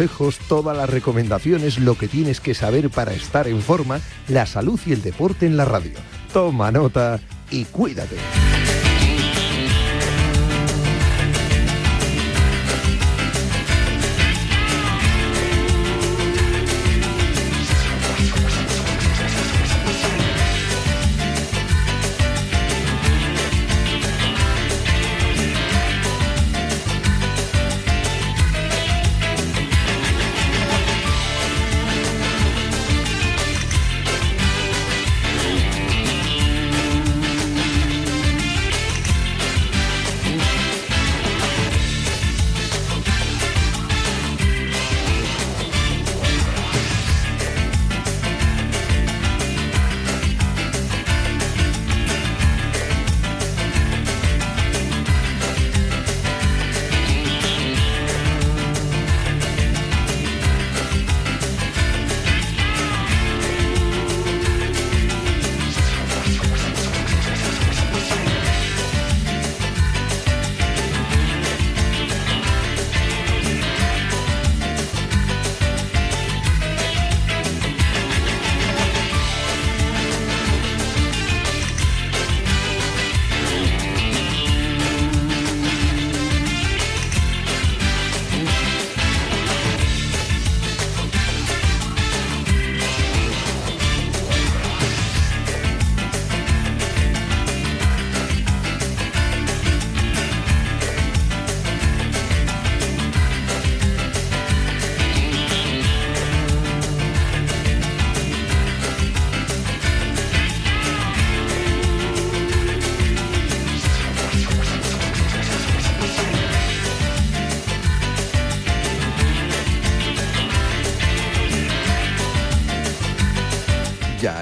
consejos, todas las recomendaciones, lo que tienes que saber para estar en forma, la salud y el deporte en la radio. Toma nota y cuídate.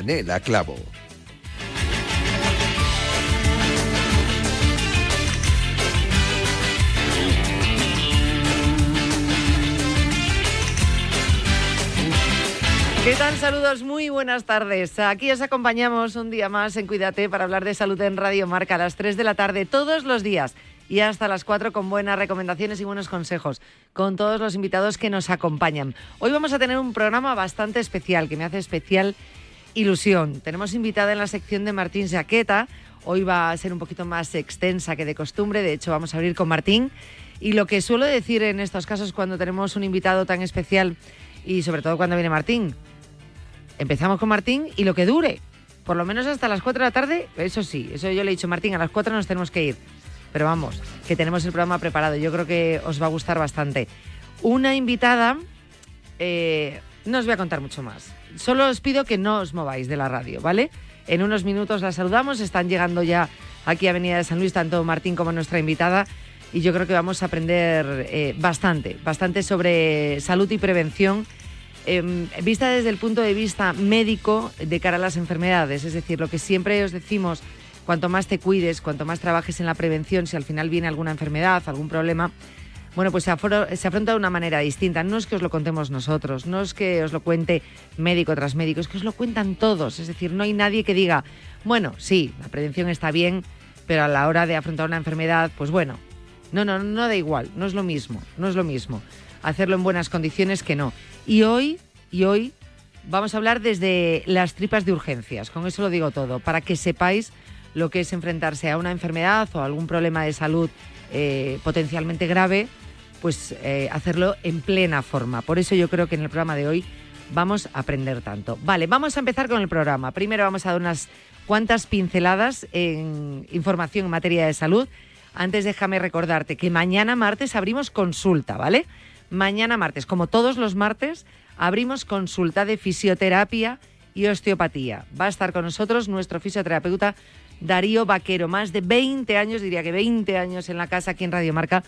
Yanela Clavo. ¿Qué tal? Saludos, muy buenas tardes. Aquí os acompañamos un día más en Cuídate para hablar de salud en Radio Marca a las 3 de la tarde todos los días y hasta las 4 con buenas recomendaciones y buenos consejos con todos los invitados que nos acompañan. Hoy vamos a tener un programa bastante especial que me hace especial ilusión. Tenemos invitada en la sección de Martín Jaqueta. Hoy va a ser un poquito más extensa que de costumbre. De hecho, vamos a abrir con Martín. Y lo que suelo decir en estos casos cuando tenemos un invitado tan especial y sobre todo cuando viene Martín, empezamos con Martín y lo que dure. Por lo menos hasta las 4 de la tarde, eso sí, eso yo le he dicho, Martín, a las 4 nos tenemos que ir. Pero vamos, que tenemos el programa preparado. Yo creo que os va a gustar bastante. Una invitada, eh, no os voy a contar mucho más solo os pido que no os mováis de la radio, ¿vale? En unos minutos la saludamos, están llegando ya aquí a Avenida de San Luis, tanto Martín como nuestra invitada, y yo creo que vamos a aprender eh, bastante, bastante sobre salud y prevención, em, vista desde el punto de vista médico de cara a las enfermedades, es decir, lo que siempre os decimos, cuanto más te cuides, cuanto más trabajes en la prevención, si al final viene alguna enfermedad, algún problema, bueno, pues se, afronta de una manera distinta. No es que os lo contemos nosotros, no es que os lo cuente médico tras médico, es que os lo cuentan todos. Es decir, no hay nadie que diga, bueno, sí, la prevención está bien, pero a la hora de afrontar una enfermedad, pues bueno, no, no, no da igual, no es lo mismo, no es lo mismo. Hacerlo en buenas condiciones que no. Y hoy, y hoy vamos a hablar desde las tripas de urgencias, con eso lo digo todo, para que sepáis lo que es enfrentarse a una enfermedad o algún problema de salud eh, potencialmente grave pues eh, hacerlo en plena forma. Por eso yo creo que en el programa de hoy vamos a aprender tanto. Vale, vamos a empezar con el programa. Primero vamos a dar unas cuantas pinceladas en información en materia de salud. Antes déjame recordarte que mañana martes abrimos consulta, ¿vale? Mañana martes, como todos los martes, abrimos consulta de fisioterapia y osteopatía. Va a estar con nosotros nuestro fisioterapeuta Darío Vaquero, más de 20 años, diría que 20 años en la casa aquí en Radio Marca,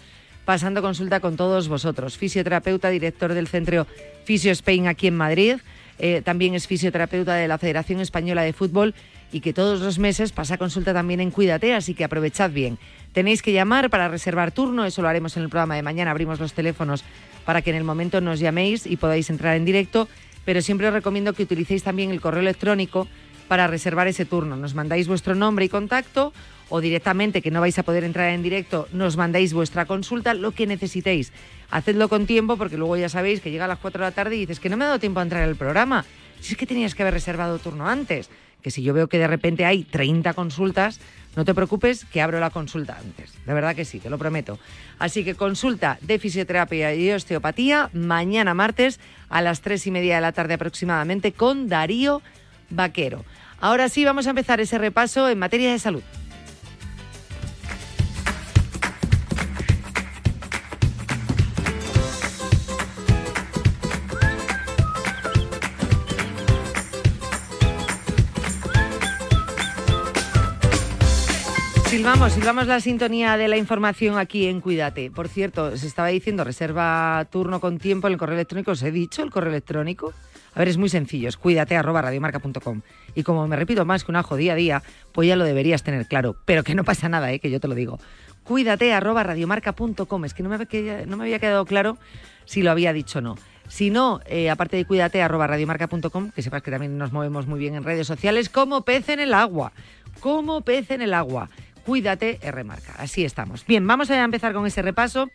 pasando consulta con todos vosotros. Fisioterapeuta, director del Centro Fisio Spain aquí en Madrid. Eh, también es fisioterapeuta de la Federación Española de Fútbol y que todos los meses pasa consulta también en Cuídate, así que aprovechad bien. Tenéis que llamar para reservar turno, eso lo haremos en el programa de mañana, abrimos los teléfonos para que en el momento nos llaméis y podáis entrar en directo, pero siempre os recomiendo que utilicéis también el correo electrónico para reservar ese turno. Nos mandáis vuestro nombre y contacto o directamente que no vais a poder entrar en directo, nos mandáis vuestra consulta, lo que necesitéis. Hacedlo con tiempo porque luego ya sabéis que llega a las 4 de la tarde y dices que no me ha dado tiempo a entrar al programa. Si es que tenías que haber reservado turno antes, que si yo veo que de repente hay 30 consultas, no te preocupes que abro la consulta antes. De verdad que sí, te lo prometo. Así que consulta de fisioterapia y osteopatía mañana martes a las 3 y media de la tarde aproximadamente con Darío Vaquero. Ahora sí, vamos a empezar ese repaso en materia de salud. Silvamos, silvamos la sintonía de la información aquí en Cuídate. Por cierto, se estaba diciendo reserva turno con tiempo en el correo electrónico. ¿Os he dicho el correo electrónico? A ver, es muy sencillo, es cuídate. Y como me repito más que un ajo día a día, pues ya lo deberías tener claro. Pero que no pasa nada, ¿eh? que yo te lo digo. Cuídate arroba radiomarca.com. Es que no me, no me había quedado claro si lo había dicho o no. Si no, eh, aparte de cuídate arroba radiomarca.com, que sepas que también nos movemos muy bien en redes sociales, como pez en el agua. Como pez en el agua. Cuídate, remarca. Así estamos. Bien, vamos a empezar con ese repaso.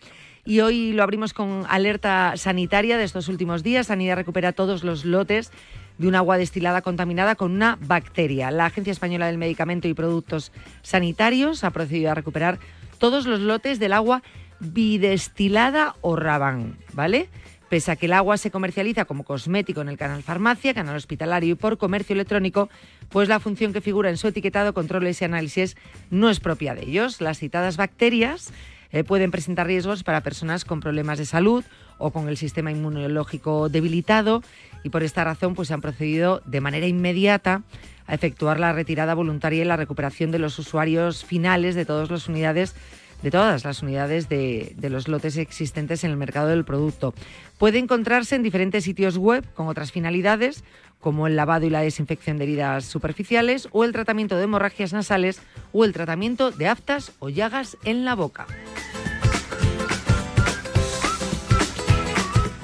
Y hoy lo abrimos con alerta sanitaria de estos últimos días. Sanidad recupera todos los lotes de un agua destilada contaminada con una bacteria. La Agencia Española del Medicamento y Productos Sanitarios ha procedido a recuperar todos los lotes del agua bidestilada o rabán, ¿vale? Pese a que el agua se comercializa como cosmético en el canal farmacia, canal hospitalario y por comercio electrónico, pues la función que figura en su etiquetado, controles y análisis no es propia de ellos. Las citadas bacterias eh, pueden presentar riesgos para personas con problemas de salud o con el sistema inmunológico debilitado y por esta razón pues, se han procedido de manera inmediata a efectuar la retirada voluntaria y la recuperación de los usuarios finales de todas las unidades de todas las unidades de, los lotes existentes en el mercado del producto. Puede encontrarse en diferentes sitios web con otras finalidades, como el lavado y la desinfección de heridas superficiales o el tratamiento de hemorragias nasales o el tratamiento de aftas o llagas en la boca.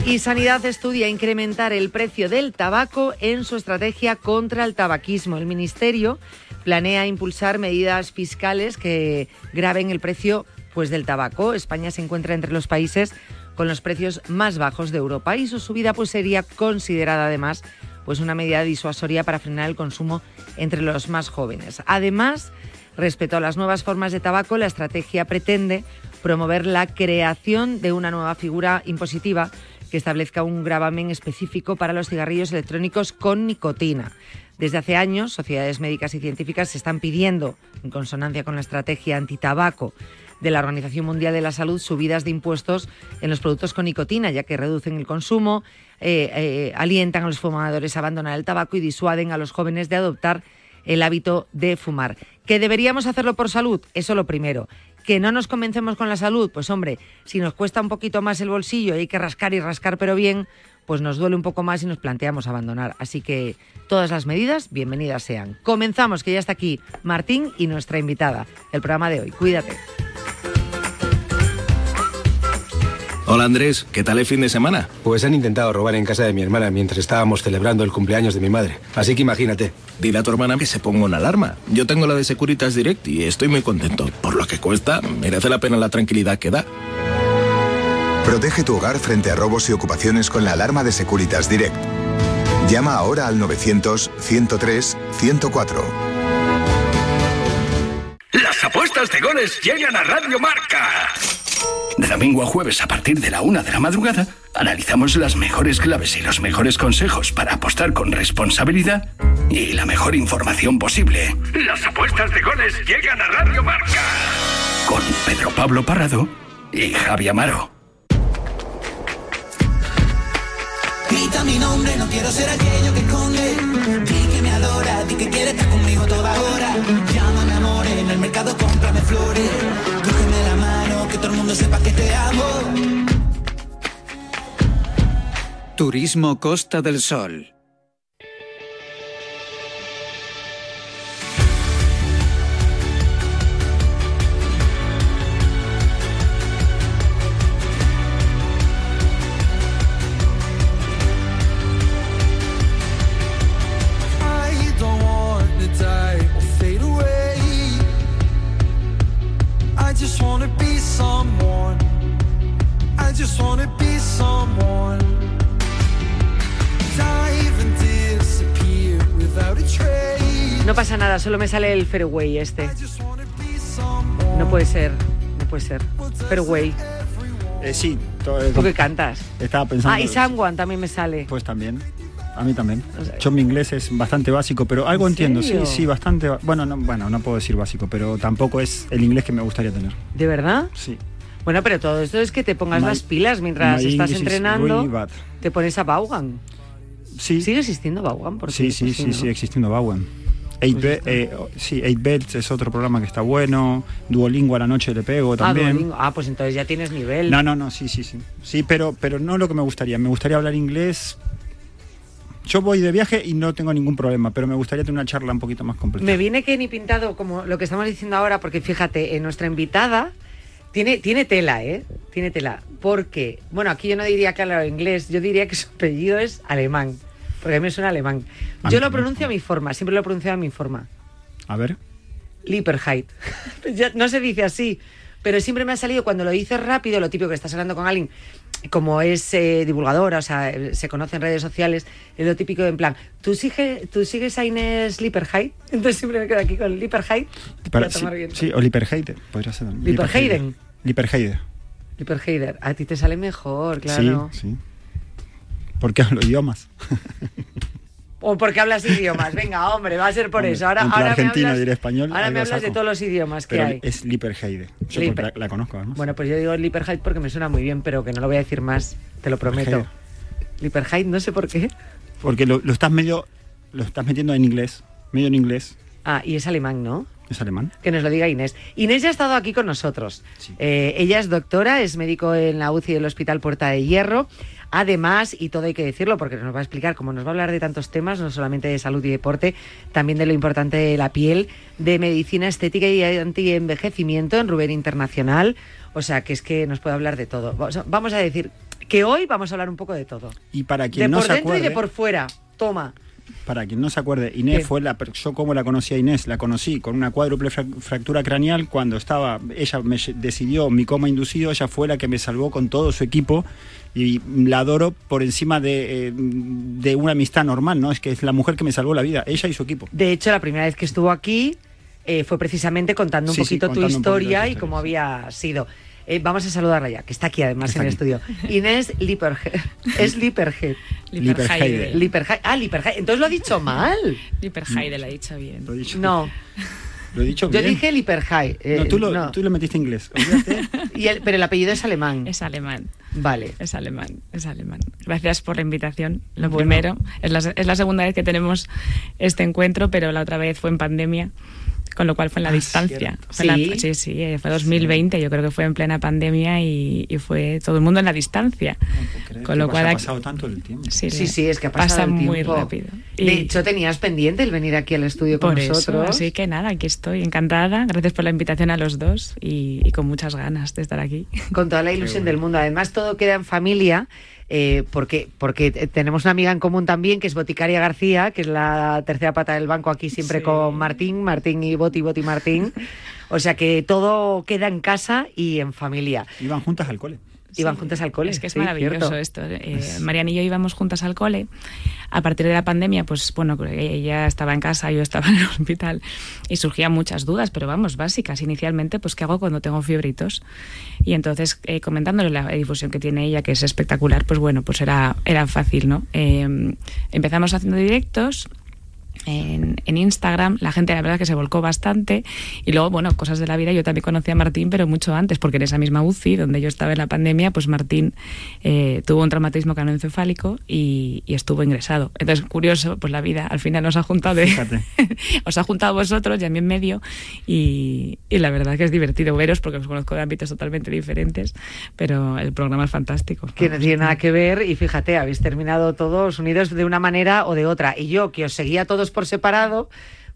Y Sanidad estudia incrementar el precio del tabaco en su estrategia contra el tabaquismo. El Ministerio planea impulsar medidas fiscales que graben el precio pues, del tabaco. España se encuentra entre los países con los precios más bajos de Europa y su subida pues, sería considerada además pues, una medida disuasoria para frenar el consumo entre los más jóvenes. Además, respecto a las nuevas formas de tabaco, la estrategia pretende promover la creación de una nueva figura impositiva que establezca un gravamen específico para los cigarrillos electrónicos con nicotina. Desde hace años, sociedades médicas y científicas se están pidiendo, en consonancia con la estrategia antitabaco de la Organización Mundial de la Salud, subidas de impuestos en los productos con nicotina, ya que reducen el consumo, eh, eh, alientan a los fumadores a abandonar el tabaco y disuaden a los jóvenes de adoptar el hábito de fumar. ¿Que deberíamos hacerlo por salud? Eso lo primero. ¿Que no nos convencemos con la salud? Pues hombre, si nos cuesta un poquito más el bolsillo y hay que rascar y rascar pero bien, pues nos duele un poco más y nos planteamos abandonar. Así que todas las medidas, bienvenidas sean. Comenzamos, que ya está aquí Martín y nuestra invitada, el programa de hoy. Cuídate. Hola Andrés, ¿qué tal el fin de semana? Pues han intentado robar en casa de mi hermana mientras estábamos celebrando el cumpleaños de mi madre. Así que imagínate. Dile a tu hermana que se ponga una alarma. Yo tengo la de Securitas Direct y estoy muy contento. Por lo que cuesta, merece la pena la tranquilidad que da. Protege tu hogar frente a robos y ocupaciones con la alarma de Securitas Direct. Llama ahora al 900-103-104. Las apuestas de goles llegan a Radio Marca. De domingo a jueves a partir de la una de la madrugada, analizamos las mejores claves y los mejores consejos para apostar con responsabilidad y la mejor información posible. Las apuestas de goles llegan a Radio Marca. Con Pedro Pablo Parrado y Javi Amaro. Grita mi nombre, no quiero ser aquello que esconde. Di que me adora, di que quiere estar conmigo toda hora. Llámame amor, en el mercado cómprame flores. Mundo sepa que te amo. Turismo Costa del Sol. Solo me sale el fairway este. No puede ser, no puede ser. Fairway. Eh, sí, eh, ¿Tú qué cantas? estaba pensando. Ah, y Sangwan también me sale. Pues también. A mí también. Yo mi inglés es bastante básico, pero algo entiendo. Sí, serio? sí, bastante. ba- Bueno, no, bueno, no puedo decir básico, pero tampoco es el inglés que me gustaría tener. ¿De verdad? Sí. Bueno, pero todo esto es que te pongas My- las pilas mientras estás entrenando. really. Te pones a Vaughan. Sí. ¿Sigue existiendo Vaughan? Porque, Sí, sí, sí, sigue existiendo Bowen. 8 Pues eh, sí, 8 Belts es otro programa que está bueno. Duolingo a la noche le pego Ah, también. Duolingo. Ah, pues entonces ya tienes nivel. No, no, no, sí, sí, sí. Sí, pero, pero no lo que me gustaría. Me gustaría hablar inglés. Yo voy de viaje y no tengo ningún problema, pero me gustaría tener una charla un poquito más completa. Me viene que ni pintado como lo que estamos diciendo ahora, porque fíjate, en nuestra invitada tiene, tiene tela, ¿eh? Tiene tela. Porque, bueno, aquí yo no diría que habla inglés, yo diría que su apellido es alemán. Porque a mí me suena alemán. Yo lo pronuncio a mi forma, siempre lo he pronunciado a mi forma. A ver. Lipperheit. Ya no se dice así, pero siempre me ha salido cuando lo dices rápido, lo típico que estás hablando con alguien, como es eh, divulgadora, o sea, se conoce en redes sociales, es lo típico en plan, ¿tú, sigue, ¿tú sigues a Inés Lipperheit? Entonces siempre me quedo aquí con Lipperheit Para- sí, sí, o Liperheide, podría ser. también. Liperheiden. Liperheide. Lipperheider. A ti te sale mejor, claro. Sí, sí. Porque hablo idiomas. O porque hablas idiomas. Venga, hombre, va a ser por Hombre, eso. Ahora, ahora argentino me hablas, y el español, ahora ahí me lo hablas de todos los idiomas que Pero hay. es Liperheide. Yo porque la, la conozco, además. Bueno, pues yo digo Lipperheit porque me suena muy bien, pero que no lo voy a decir más, te lo prometo. Lipperheide. No sé por qué. Porque lo, lo estás medio. Lo estás metiendo en inglés. Medio en inglés. Ah, y es alemán, ¿no? Es alemán. Que nos lo diga Inés. Inés ya ha estado aquí con nosotros. Eh, ella es doctora, es médico en la UCI del Hospital Puerta de Hierro. Además, y todo hay que decirlo porque nos va a explicar, como nos va a hablar de tantos temas, no solamente de salud y deporte, también de lo importante de la piel, de medicina estética y anti-envejecimiento en Rubén Internacional. O sea, que es que nos puede hablar de todo. Vamos a- decir que hoy vamos a hablar un poco de todo. Y para De quien no por se dentro y acuerde. de por fuera. Toma. Para quien no se acuerde, Inés ¿Qué? fue la. Yo, como la conocí a Inés, la conocí con una cuádruple frac- fractura craneal cuando estaba. Ella me decidió mi coma inducido, ella fue la que me salvó con todo su equipo y la adoro por encima de, eh, de una amistad normal, ¿no? Es que es la mujer que me salvó la vida, ella y su equipo. De hecho, la primera vez que estuvo aquí eh, fue precisamente contando un Sí, poquito tu contando historia y cómo había sido. Eh, vamos a saludarla ya, que está aquí además Está en el estudio. Inés Lipperhead. Es Lipperhead. Lipperheide. Lipperhead. Ah, Lipperhead. Entonces lo ha dicho mal. Lipperheide lo ha dicho bien. Lo he dicho, No, lo he dicho yo bien. dije Lipperhead. eh, no, tú, lo, no. tú le metiste inglés. olvídate. Y el- pero el apellido es alemán. Es alemán. Vale. Es alemán, es alemán. Gracias por la invitación. Lo Bueno. primero, es la, es la segunda vez que tenemos este encuentro, pero la otra vez fue en pandemia, con lo cual fue en la Ah, distancia. Fue la- Sí. sí, sí, eh, fue 2020, yo creo que fue en plena pandemia y, y fue todo el mundo en la distancia. No Con que lo haya cual aquí- pasado tanto el tiempo. Sí, Sí, sí, es que ha pasado pasa el muy rápido. De Y- hecho, tenías pendiente el venir aquí al estudio con por eso, nosotros. así que nada, aquí estoy encantada. Gracias por la invitación a los dos y, y con muchas ganas de estar aquí. Con toda la ilusión del mundo. Además, todo queda en familia. Eh, porque, porque eh, tenemos una amiga en común también, que es Boticaria García, que es la tercera pata del banco aquí siempre Sí. con Martín, Martín y Boti, Boti, Martín. O sea que todo queda en casa y en familia. Iban juntas al cole. Iban juntas al cole. Es que es sí, maravilloso cierto. esto. Eh, Mariana y yo íbamos juntas al cole. A partir de la pandemia, pues bueno, ella estaba en casa, yo estaba en el hospital y surgían muchas dudas, pero vamos, básicas. Inicialmente, pues ¿qué hago cuando tengo fiebritos? Y entonces, eh, comentándole la difusión que tiene ella, que es espectacular, pues bueno, pues era, era fácil, ¿no? Eh, empezamos haciendo directos en, en Instagram, la gente la verdad que se volcó bastante y luego, bueno, cosas de la vida, yo también conocí a Martín, pero mucho antes, porque en esa misma UCI, donde yo estaba en la pandemia, pues Martín eh, tuvo un traumatismo craneoencefálico y, y estuvo ingresado. Entonces, curioso, pues la vida al final nos ha juntado de, os ha juntado a vosotros y a mí en medio y, y la verdad que es divertido veros porque os conozco de ámbitos totalmente diferentes, pero el programa es fantástico. Que no tiene nada que ver y fíjate, habéis terminado todos unidos de una manera o de otra. Y yo, que os seguía a todos por separado,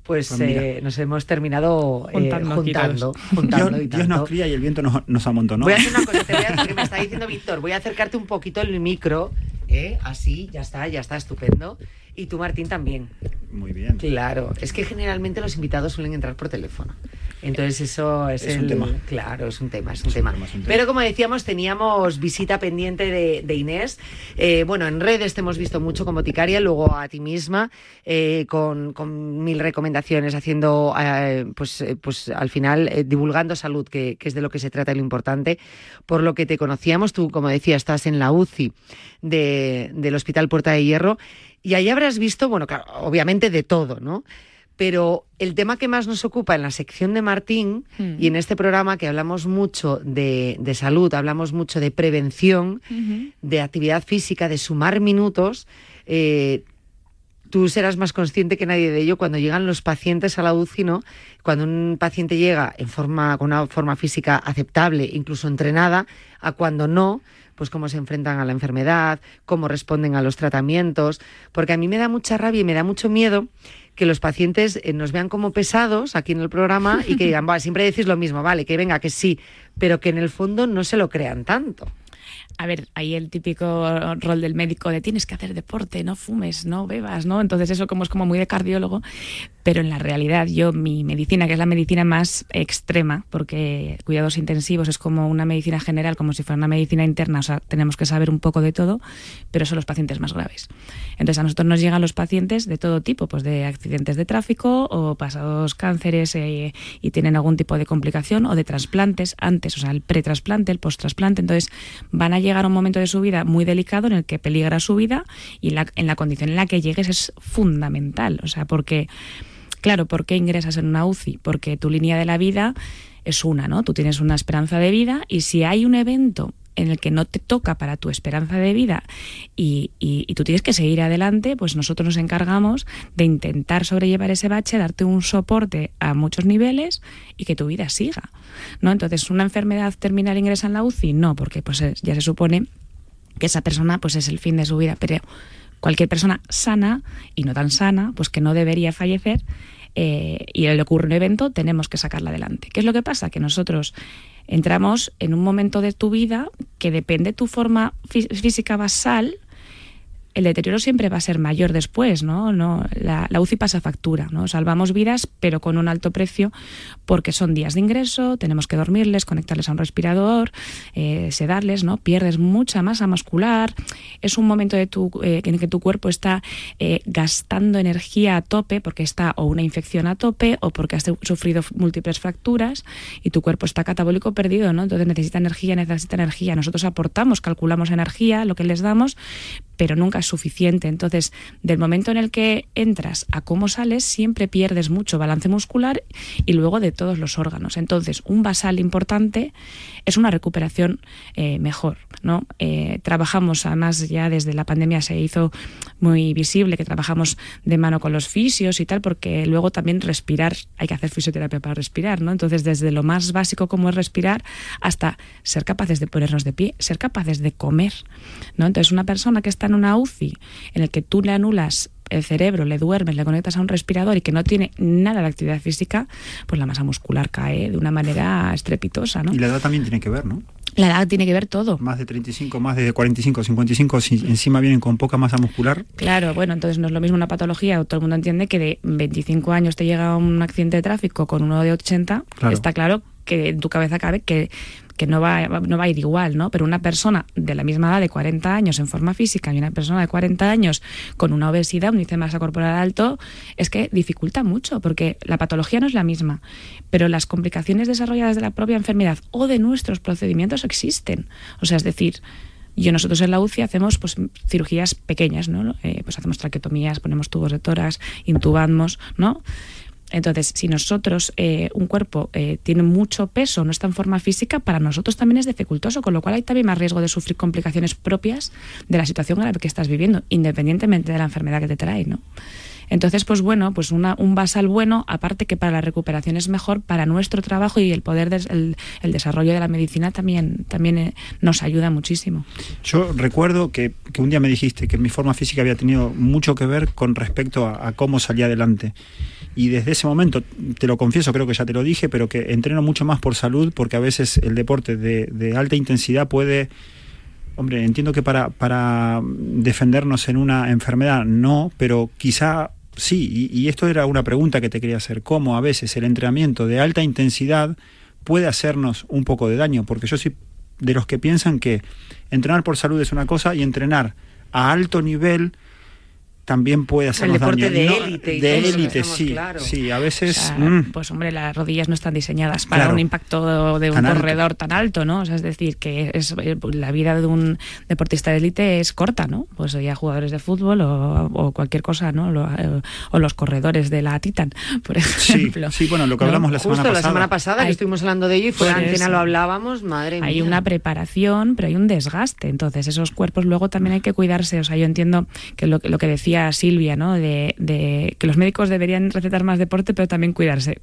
pues, Pues eh, nos hemos terminado eh, Juntando juntando, juntando Dios, y Dios tanto. nos cría y el viento nos, nos amontonó. Voy a hacer una cosa, te voy a decir que me está diciendo Víctor, voy a acercarte un poquito el micro, ¿eh? así, ya está, ya está, estupendo. Y tú, Martín, también. Muy bien. Claro, es que generalmente los invitados suelen entrar por teléfono. Entonces eso es, Es el, un tema. Claro, es un tema, es un Es un tema. es un tema. Pero como decíamos, teníamos visita pendiente de, de Inés. Eh, bueno, en redes te hemos visto mucho como boticaria, luego a ti misma, eh, con, con mil recomendaciones, haciendo, eh, pues, pues al final, divulgando salud, que, que es de lo que se trata y lo importante. Por lo que te conocíamos, tú, como decía, estás en la UCI de- del Hospital Puerta de Hierro, y ahí habrás visto, bueno, claro, obviamente de todo, ¿no? Pero el tema que más nos ocupa en la sección de Martín Mm. y en este programa que hablamos mucho de, de salud, hablamos mucho de prevención, de actividad física, de sumar minutos, eh, tú serás más consciente que nadie de ello cuando llegan los pacientes a la UCI, ¿no? Cuando un paciente llega en forma, con una forma física aceptable, incluso entrenada, a cuando no, pues cómo se enfrentan a la enfermedad, cómo responden a los tratamientos, porque a mí me da mucha rabia y me da mucho miedo que los pacientes eh, nos vean como pesados aquí en el programa y que digan, "Buah, siempre decís lo mismo, vale, que venga, que sí, pero que en el fondo no se lo crean tanto. A ver, ahí el típico rol del médico de tienes que hacer deporte, no fumes, no bebas, ¿no? Entonces eso como es como muy de cardiólogo, pero en la realidad yo mi medicina, que es la medicina más extrema, porque cuidados intensivos es como una medicina general, como si fuera una medicina interna, o sea, tenemos que saber un poco de todo, pero son los pacientes más graves. Entonces a nosotros nos llegan los pacientes de todo tipo, pues de accidentes de tráfico o pasados cánceres eh, y tienen algún tipo de complicación o de trasplantes antes, o sea, el pretrasplante, el posttrasplante. Entonces van a llegar a un momento de su vida muy delicado en el que peligra su vida y la- en la condición en la que llegues es fundamental, o sea, porque Claro, ¿por qué ingresas en una UCI? Porque tu línea de la vida es una, ¿no? Tú tienes una esperanza de vida y si hay un evento en el que no te toca para tu esperanza de vida y, y- y tú tienes que seguir adelante, pues nosotros nos encargamos de intentar sobrellevar ese bache, darte un soporte a muchos niveles y que tu vida siga, ¿no? Entonces, ¿una enfermedad terminal ingresa en la UCI? No, porque pues es- ya se supone que esa persona pues es el fin de su vida, pero cualquier persona sana y no tan sana, pues que no debería fallecer eh, y le ocurre un evento, tenemos que sacarla adelante. ¿Qué es lo que pasa? Que nosotros entramos en un momento de tu vida que depende de tu forma fí- física basal, el deterioro siempre va a ser mayor después, ¿no? la, la UCI pasa factura, ¿no? Salvamos vidas, pero con un alto precio, porque son días de ingreso, tenemos que dormirles, conectarles a un respirador, eh, sedarles, ¿no? Pierdes mucha masa muscular, es un momento de tu, eh, en el que tu cuerpo está eh, gastando energía a tope, porque está o una infección a tope, o porque has su- sufrido múltiples fracturas, y tu cuerpo está catabólico perdido, ¿no? Entonces necesita energía, necesita energía. Nosotros aportamos, calculamos energía, lo que les damos, pero nunca suficiente. Entonces, del momento en el que entras a cómo sales, siempre pierdes mucho balance muscular y luego de todos los órganos. Entonces, un basal importante es una recuperación eh, mejor. ¿no? Eh, trabajamos, además, ya desde la pandemia se hizo muy visible que trabajamos de mano con los fisios y tal, porque luego también respirar, hay que hacer fisioterapia para respirar. ¿no? Entonces, desde lo más básico como es respirar hasta ser capaces de ponernos de pie, ser capaces de comer. ¿no? Entonces, una persona que está en una UCI en el que tú le anulas el cerebro, le duermes, le conectas a un respirador y que no tiene nada de actividad física, pues la masa muscular cae de una manera estrepitosa, ¿no? Y la edad también tiene que ver, ¿no? La edad tiene que ver todo. Más de 35, más de 45, 55, si encima vienen con poca masa muscular. Claro, bueno, entonces no es lo mismo una patología, todo el mundo entiende que de 25 años te llega un accidente de tráfico con uno de 80, Claro. está claro que en tu cabeza cabe que, que no, va, no va a ir igual, ¿no? Pero una persona de la misma edad de 40 años en forma física y una persona de 40 años con una obesidad, un índice corporal alto, es que dificulta mucho, porque la patología no es la misma, pero las complicaciones desarrolladas de la propia enfermedad o de nuestros procedimientos existen. O sea, es decir, yo nosotros en la UCI hacemos pues cirugías pequeñas, ¿no? Eh, pues hacemos traquetomías, ponemos tubos de tórax, intubamos, ¿no? Entonces, si nosotros, eh, un cuerpo eh, tiene mucho peso, no está en forma física, para nosotros también es dificultoso, con lo cual hay también más riesgo de sufrir complicaciones propias de la situación grave que estás viviendo, independientemente de la enfermedad que te trae, ¿no? Entonces, pues bueno, pues una, un basal bueno, aparte que para la recuperación es mejor, para nuestro trabajo y el poder, el desarrollo de la medicina también, también eh, nos ayuda muchísimo. Yo recuerdo que, que un día me dijiste que mi forma física había tenido mucho que ver con respecto a cómo salía adelante. Y desde ese momento, te lo confieso, creo que ya te lo dije, pero que entreno mucho más por salud porque a veces el deporte de, de alta intensidad puede... Hombre, entiendo que para, para defendernos en una enfermedad no, pero quizá sí, y, y esto era una pregunta que te quería hacer, cómo a veces el entrenamiento de alta intensidad puede hacernos un poco de daño, porque yo soy de los que piensan que entrenar por salud es una cosa y entrenar a alto nivel también puede hacernos El deporte daño. de No, élite y de todo, élite, estamos sí, claro. sí, a veces... O sea, mm, Pues hombre, las rodillas no están diseñadas para Claro. un impacto de un Tan alto. corredor tan alto, ¿no? O sea, es decir, que es eh, la vida de un deportista de élite es corta, ¿no? Pues ya jugadores de fútbol o, o cualquier cosa, ¿no? Lo- eh, o los corredores de la Titan, por ejemplo. sí, bueno, lo que ¿no? hablamos la semana Justo la semana pasada que Hay- estuvimos hablando de ello y fuera de antena lo hablábamos, madre mía. Hay una preparación, pero hay un desgaste. Entonces, esos cuerpos luego también hay que cuidarse. O sea, yo entiendo que lo, que- lo que decía Silvia, ¿no? De, de que los médicos deberían recetar más deporte, pero también cuidarse.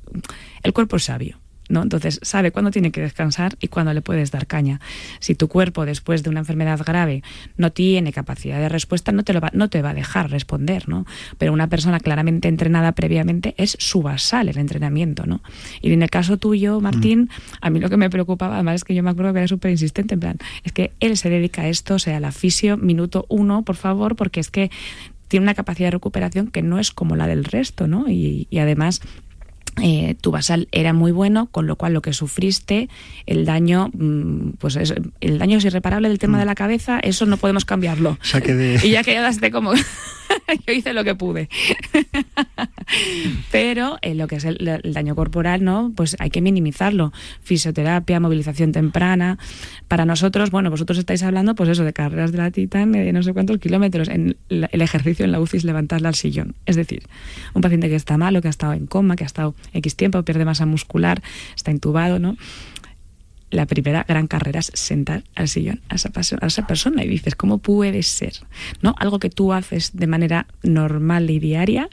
El cuerpo es sabio. ¿no? Entonces sabe cuándo tiene que descansar y cuándo le puedes dar caña. Si tu cuerpo después de una enfermedad grave no tiene capacidad de respuesta, no te, lo va, no te va a dejar responder, ¿no? Pero una persona claramente entrenada previamente es su basal el entrenamiento, ¿no? Y en el caso tuyo, Martín, a mí lo que me preocupaba, además es que yo me acuerdo que era súper insistente, en plan, es que él se dedica a esto, o sea, la fisio, minuto uno, por favor, porque es que tiene una capacidad de recuperación que no es como la del resto, ¿no? Y, y además eh, tu basal era muy bueno, con lo cual lo que sufriste, el daño, mm, pues es, el daño es irreparable del tema de la cabeza, eso no podemos cambiarlo. Ya quedé- Y ya quedaste como, yo hice lo que pude. Pero en lo que es el, el daño corporal, ¿no? Pues hay que minimizarlo. Fisioterapia, movilización temprana. Para nosotros, bueno, vosotros estáis hablando, pues eso, de carreras de la Titan, de no sé cuántos kilómetros. En la- el ejercicio en la UCI es levantarla al sillón. Es decir, un paciente que está malo, que ha estado en coma, que ha estado X tiempo, pierde masa muscular, está intubado, ¿no? la primera gran carrera es sentar al sillón a esa, persona y dices, ¿cómo puede ser? ¿No? Algo que tú haces de manera normal y diaria,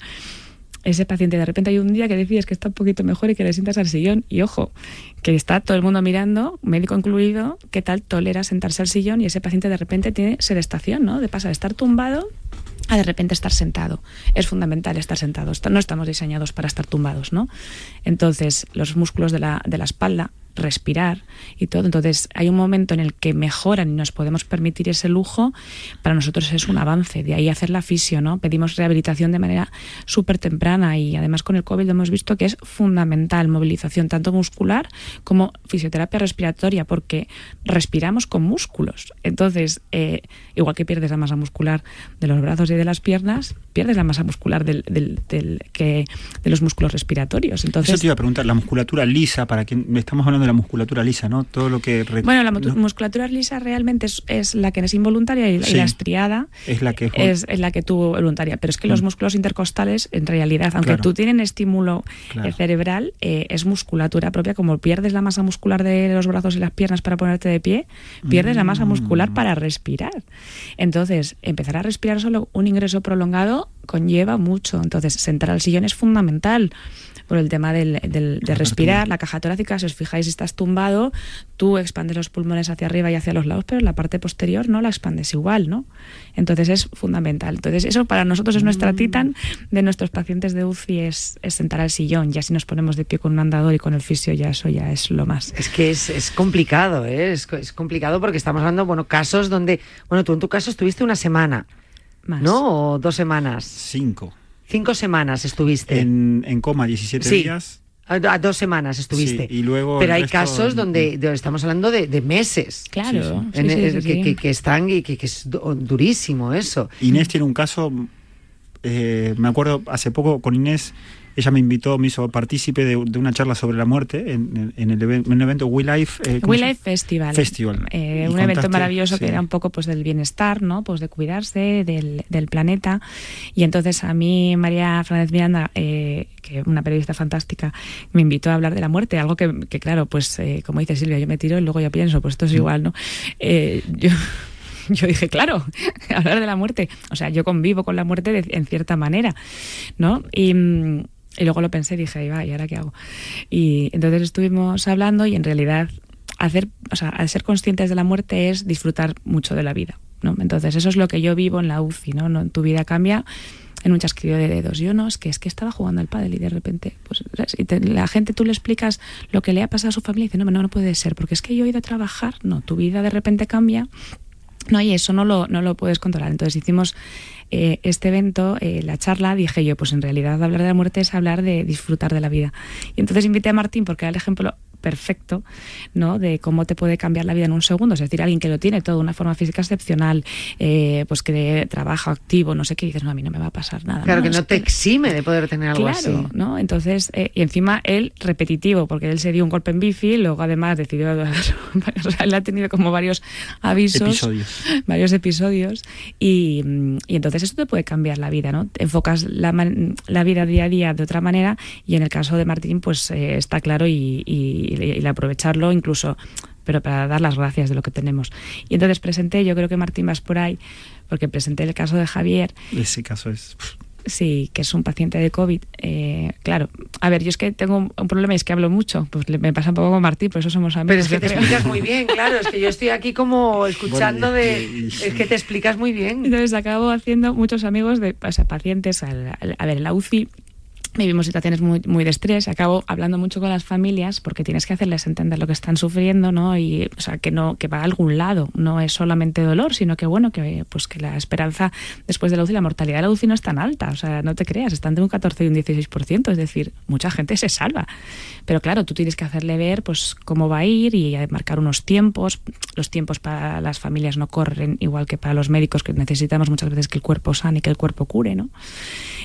ese paciente de repente hay un día que decides que está un poquito mejor y que le sientas al sillón y ojo, que está todo el mundo mirando, médico incluido, qué tal tolera sentarse al sillón y ese paciente de repente tiene sedestación, ¿no? De pasar de estar tumbado a de repente estar sentado. Es fundamental estar sentado. Est- No estamos diseñados para estar tumbados, ¿no? Entonces, los músculos de la, de la espalda, respirar y todo. Entonces, hay un momento en el que mejoran y nos podemos permitir ese lujo. Para nosotros es un avance. De ahí hacer la fisio, ¿no? Pedimos rehabilitación de manera súper temprana y además con el COVID hemos visto que es fundamental. Movilización tanto muscular como fisioterapia respiratoria, porque respiramos con músculos. Entonces, eh, igual que pierdes la masa muscular de los brazos y de las piernas, pierdes la masa muscular del, del- del- que, de los músculos respiratorios. Entonces, Eso te iba a preguntar, la musculatura lisa, para quien estamos hablando de la musculatura lisa, ¿no? Todo lo que... Bueno, la no, musculatura lisa realmente es, es la que es involuntaria y, la- y Sí. la estriada es la que... es, es la que tú voluntaria. Pero es que los Mm. músculos intercostales, en realidad, aunque Claro. tú tienen estímulo eh, Claro. cerebral, eh, es musculatura propia. Como pierdes la masa muscular de los brazos y las piernas para ponerte de pie, pierdes la masa Mm. muscular para respirar. Entonces, empezar a respirar solo un ingreso prolongado conlleva mucho. Entonces, sentar al sillón es fundamental por el tema del, del- de respirar, la caja torácica, si os fijáis, estás tumbado, tú expandes los pulmones hacia arriba y hacia los lados, pero la parte posterior no la expandes igual, ¿no? Entonces es fundamental. Entonces eso para nosotros es nuestra titan, de nuestros pacientes de UCI es, es sentar al sillón, ya si nos ponemos de pie con un andador y con el fisio, ya eso ya es lo más. Es que es, es complicado, ¿eh? es complicado porque estamos hablando, bueno, casos donde, bueno, tú en tu caso estuviste una semana, Más. ¿no? O dos semanas. Cinco. Cinco semanas estuviste. En, en coma 17 Sí. días. A, a dos semanas estuviste. Sí, y luego Pero hay resto casos en- donde, donde estamos hablando de, de meses. Claro, Sí, En- sí, sí, que, sí. que- que están y que, que es du- durísimo eso. Inés tiene un caso, eh, me acuerdo hace poco con Inés, ella me invitó, me hizo partícipe de, de una charla sobre la muerte en, en el even- en un evento We Life. eh, ¿cómo We se- Life Festival. Festival. Eh, un evento maravilloso sí. que era un poco pues del bienestar, ¿no? Pues de cuidarse del, del planeta. Y entonces a mí María Fernández Miranda, eh, que una periodista fantástica, me invitó a hablar de la muerte, algo que, que, claro, pues eh, como dice Silvia, yo me tiro y luego yo pienso, pues esto es igual, ¿no? Yo yo dije, claro, hablar de la muerte. O sea, yo convivo con la muerte de- en cierta manera, ¿no? Y, mm, y luego lo pensé y dije, ahí va, ¿y ahora qué hago? Y entonces estuvimos hablando y en realidad hacer, o sea, al ser conscientes de la muerte es disfrutar mucho de la vida, ¿no? Entonces eso es lo que yo vivo en la UCI, ¿no? No, Tu vida cambia en un chasquido de dedos. Yo no, es que es que estaba jugando al pádel y de repente, pues y te- la gente tú le explicas lo que le ha pasado a su familia y dice, no, no, no puede ser, porque es que yo he ido a trabajar. No, tu vida de repente cambia No, y eso no lo, no lo puedes controlar. Entonces hicimos eh, este evento, eh, la charla, dije yo, pues en realidad hablar de la muerte es hablar de disfrutar de la vida. Y entonces invité a Martín porque era el ejemplo perfecto, ¿no? De cómo te puede cambiar la vida en un segundo. Es decir, alguien que lo tiene todo de una forma física excepcional, eh, pues que trabaja activo, no sé qué, dices, no, a mí no me va a pasar nada. Claro, que no te exime de poder tener algo claro, así. ¿no? Entonces, eh, y encima él repetitivo, porque él se dio un golpe en bici, luego además decidió, o sea, él ha tenido como varios avisos, Episodios. varios episodios, y, y entonces eso te puede cambiar la vida, ¿no? Enfocas la, man- la vida día a día de otra manera, y en el caso de Martín, pues eh, está claro y, y- y el aprovecharlo incluso pero para dar las gracias de lo que tenemos. Y entonces presenté, yo creo que Martín vas por ahí, porque presenté el caso de Javier, Ese caso es. Sí, que es un paciente de COVID. Eh, claro, a ver, yo es que tengo un, un problema y es que hablo mucho. Pues le- me pasa un poco con Martí, por eso somos amigos. Pero es que te creo. explicas muy bien, claro, es que yo estoy aquí como escuchando Bueno, y- de... y- Es que te explicas muy bien. Entonces acabo haciendo muchos amigos de o sea, pacientes. al- al- a ver, en la UCI vivimos situaciones muy, muy de estrés. Acabo hablando mucho con las familias porque tienes que hacerles entender lo que están sufriendo, ¿no? Y, o sea, que no que va a algún lado. No es solamente dolor, sino que, bueno, que pues que la esperanza después de la UCI, la mortalidad de la UCI no es tan alta. O sea, no te creas, están de un 14 y un 16%. Es decir, mucha gente se salva. Pero claro, tú tienes que hacerle ver pues cómo va a ir y marcar unos tiempos. Los tiempos para las familias no corren igual que para los médicos, que necesitamos muchas veces que el cuerpo sane y que el cuerpo cure, ¿no?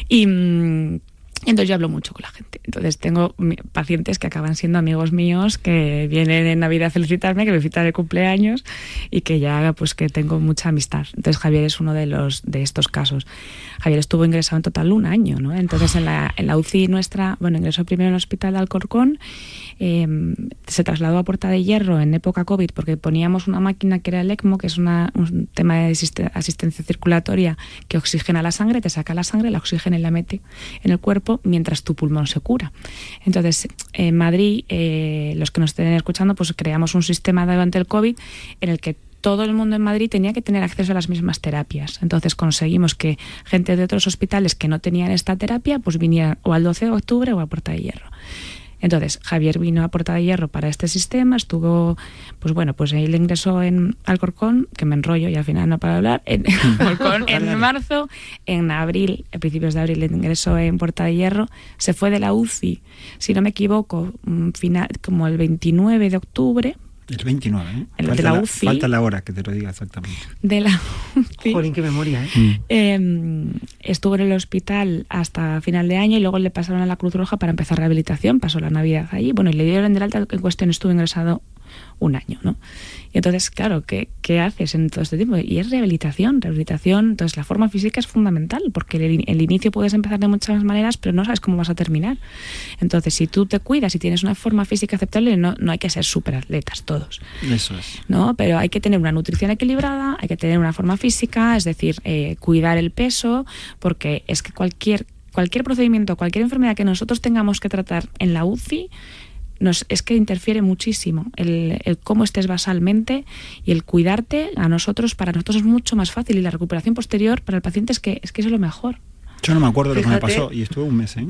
Y, mm, entonces yo hablo mucho con la gente. Entonces tengo pacientes que acaban siendo amigos míos, que vienen en Navidad a felicitarme, que me felicitan el cumpleaños y que ya pues que tengo mucha amistad. Entonces Javier es uno de los de estos casos. Javier estuvo ingresado en total un año, ¿no? Entonces en la, en la UCI nuestra, bueno, ingresó primero en el hospital de Alcorcón, eh, se trasladó a Puerta de Hierro en época COVID porque poníamos una máquina que era el ECMO, que es una- un tema de asiste- asistencia circulatoria que oxigena la sangre, te saca la sangre, la oxigena y la mete en el cuerpo mientras tu pulmón se cura. Entonces, en Madrid, eh, los que nos estén escuchando, pues creamos un sistema durante el COVID en el que todo el mundo en Madrid tenía que tener acceso a las mismas terapias. Entonces conseguimos que gente de otros hospitales que no tenían esta terapia, pues vinieran o al 12 de octubre o a Puerta de Hierro. Entonces, Javier vino a Puerta de Hierro para este sistema, estuvo, pues bueno, pues ahí le ingresó en Alcorcón, que me enrollo y al final no para hablar, en Alcorcón en marzo, en abril, a principios de abril le ingresó en Puerta de Hierro, se fue de la UCI, si no me equivoco, mm, final, como el 29 de octubre, El 29, ¿eh? El de falta, la la, UCI. falta la hora que te lo diga exactamente. de la UCI. Jolín, qué memoria, ¿eh? Eh, estuvo en el hospital hasta final de año y luego le pasaron a la Cruz Roja para empezar rehabilitación. Pasó la Navidad allí. Bueno, y le dieron del alta. En cuestión estuvo ingresado un año, ¿no? Y entonces, claro, ¿qué, qué haces en todo este tiempo? Y es rehabilitación, rehabilitación. Entonces, la forma física es fundamental porque el, el inicio puedes empezar de muchas maneras, pero no sabes cómo vas a terminar. Entonces, si tú te cuidas y tienes una forma física aceptable, no, no hay que ser superatletas todos. Eso es. ¿no? Pero hay que tener una nutrición equilibrada, hay que tener una forma física, es decir, eh, cuidar el peso, porque es que cualquier, cualquier procedimiento, cualquier enfermedad que nosotros tengamos que tratar en la UCI, nos, es que interfiere muchísimo el, el cómo estés basalmente y el cuidarte a nosotros, para nosotros es mucho más fácil y la recuperación posterior para el paciente es que es que es lo mejor. Yo no me acuerdo lo que me pasó y estuve un mes, ¿eh?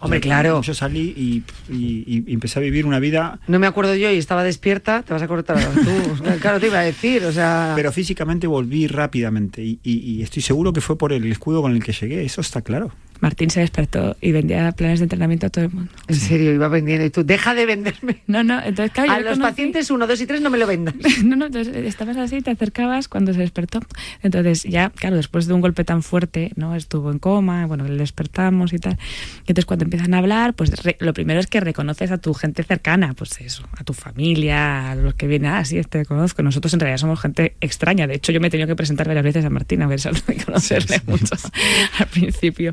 Hombre, claro. Yo salí y, y- y empecé a vivir una vida, No me acuerdo yo y estaba despierta, te vas a cortar tú. claro, te iba a decir, o sea... pero físicamente volví rápidamente y, y- y estoy seguro que fue por el escudo con el que llegué, eso está claro. Martín se despertó y vendía planes de entrenamiento a todo el mundo. En serio, iba vendiendo y tú, deja de venderme. No, no, entonces claro, A los conocí- pacientes 1, 2 y 3 no me lo vendas. No, no, entonces estabas así, te acercabas cuando se despertó. Entonces, ya, claro, después de un golpe tan fuerte, ¿no? Estuvo en coma, bueno, le despertamos y tal. Y entonces, cuando empiezan a hablar, pues re- lo primero es que reconoces a tu gente cercana, pues eso, a tu familia, a los que vienen, ah, sí, te conozco. Nosotros en realidad somos gente extraña. De hecho, yo me he tenido que presentar varias veces a Martina, a ver, de conocerle mucho al principio.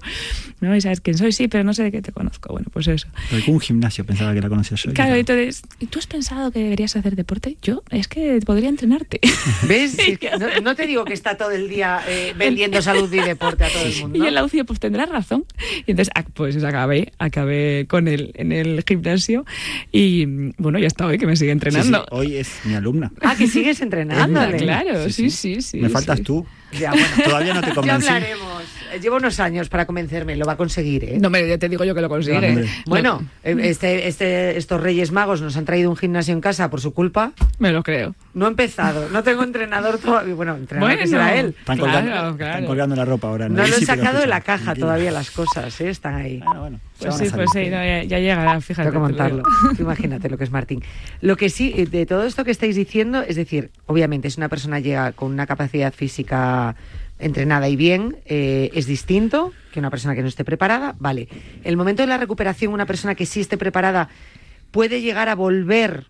¿No? Y sabes quién soy, sí, pero no sé de qué te conozco. Bueno, pues eso. Porque un gimnasio pensaba que la conocía yo. y Claro, no. entonces, ¿y tú has pensado que deberías hacer deporte? Yo, es que podría entrenarte. ¿Ves? No, no te digo que está todo el día eh, vendiendo salud y deporte a todo el mundo. Y en la UCI, pues tendrás razón. Y entonces, pues acabé, acabé con él en el gimnasio y bueno, ya está hoy que me sigue Sí, sí, entrenando. hoy es mi alumna. Ah, que sigues entrenando. Claro, sí, sí, sí. me faltas sí. tú. Ya, bueno. Todavía no te Ya convencí. hablaremos. Eh, Llevo unos años para convencerme, lo va a conseguir, ¿eh? No, me, ya te digo yo que lo consigue. Bueno, eh, este, este, estos Reyes Magos nos han traído un gimnasio en casa por su culpa. Me lo creo. No he empezado, no tengo entrenador todavía. Bueno, entrenador que será él. Están, colgando, están colgando la ropa ahora. No, lo he sacado de la caja todavía las cosas, ¿eh? están ahí. Bueno, bueno. Pues sí, pues sí, no, ya, ya, llegará, fíjate. Tengo que montarlo. Imagínate lo que es Martín. Lo que sí, eh, de todo esto que estáis diciendo, es decir, obviamente, si una persona llega con una capacidad física entrenada y bien, eh, es distinto que una persona que no esté preparada. Vale. El momento de la recuperación, una persona que sí esté preparada puede llegar a volver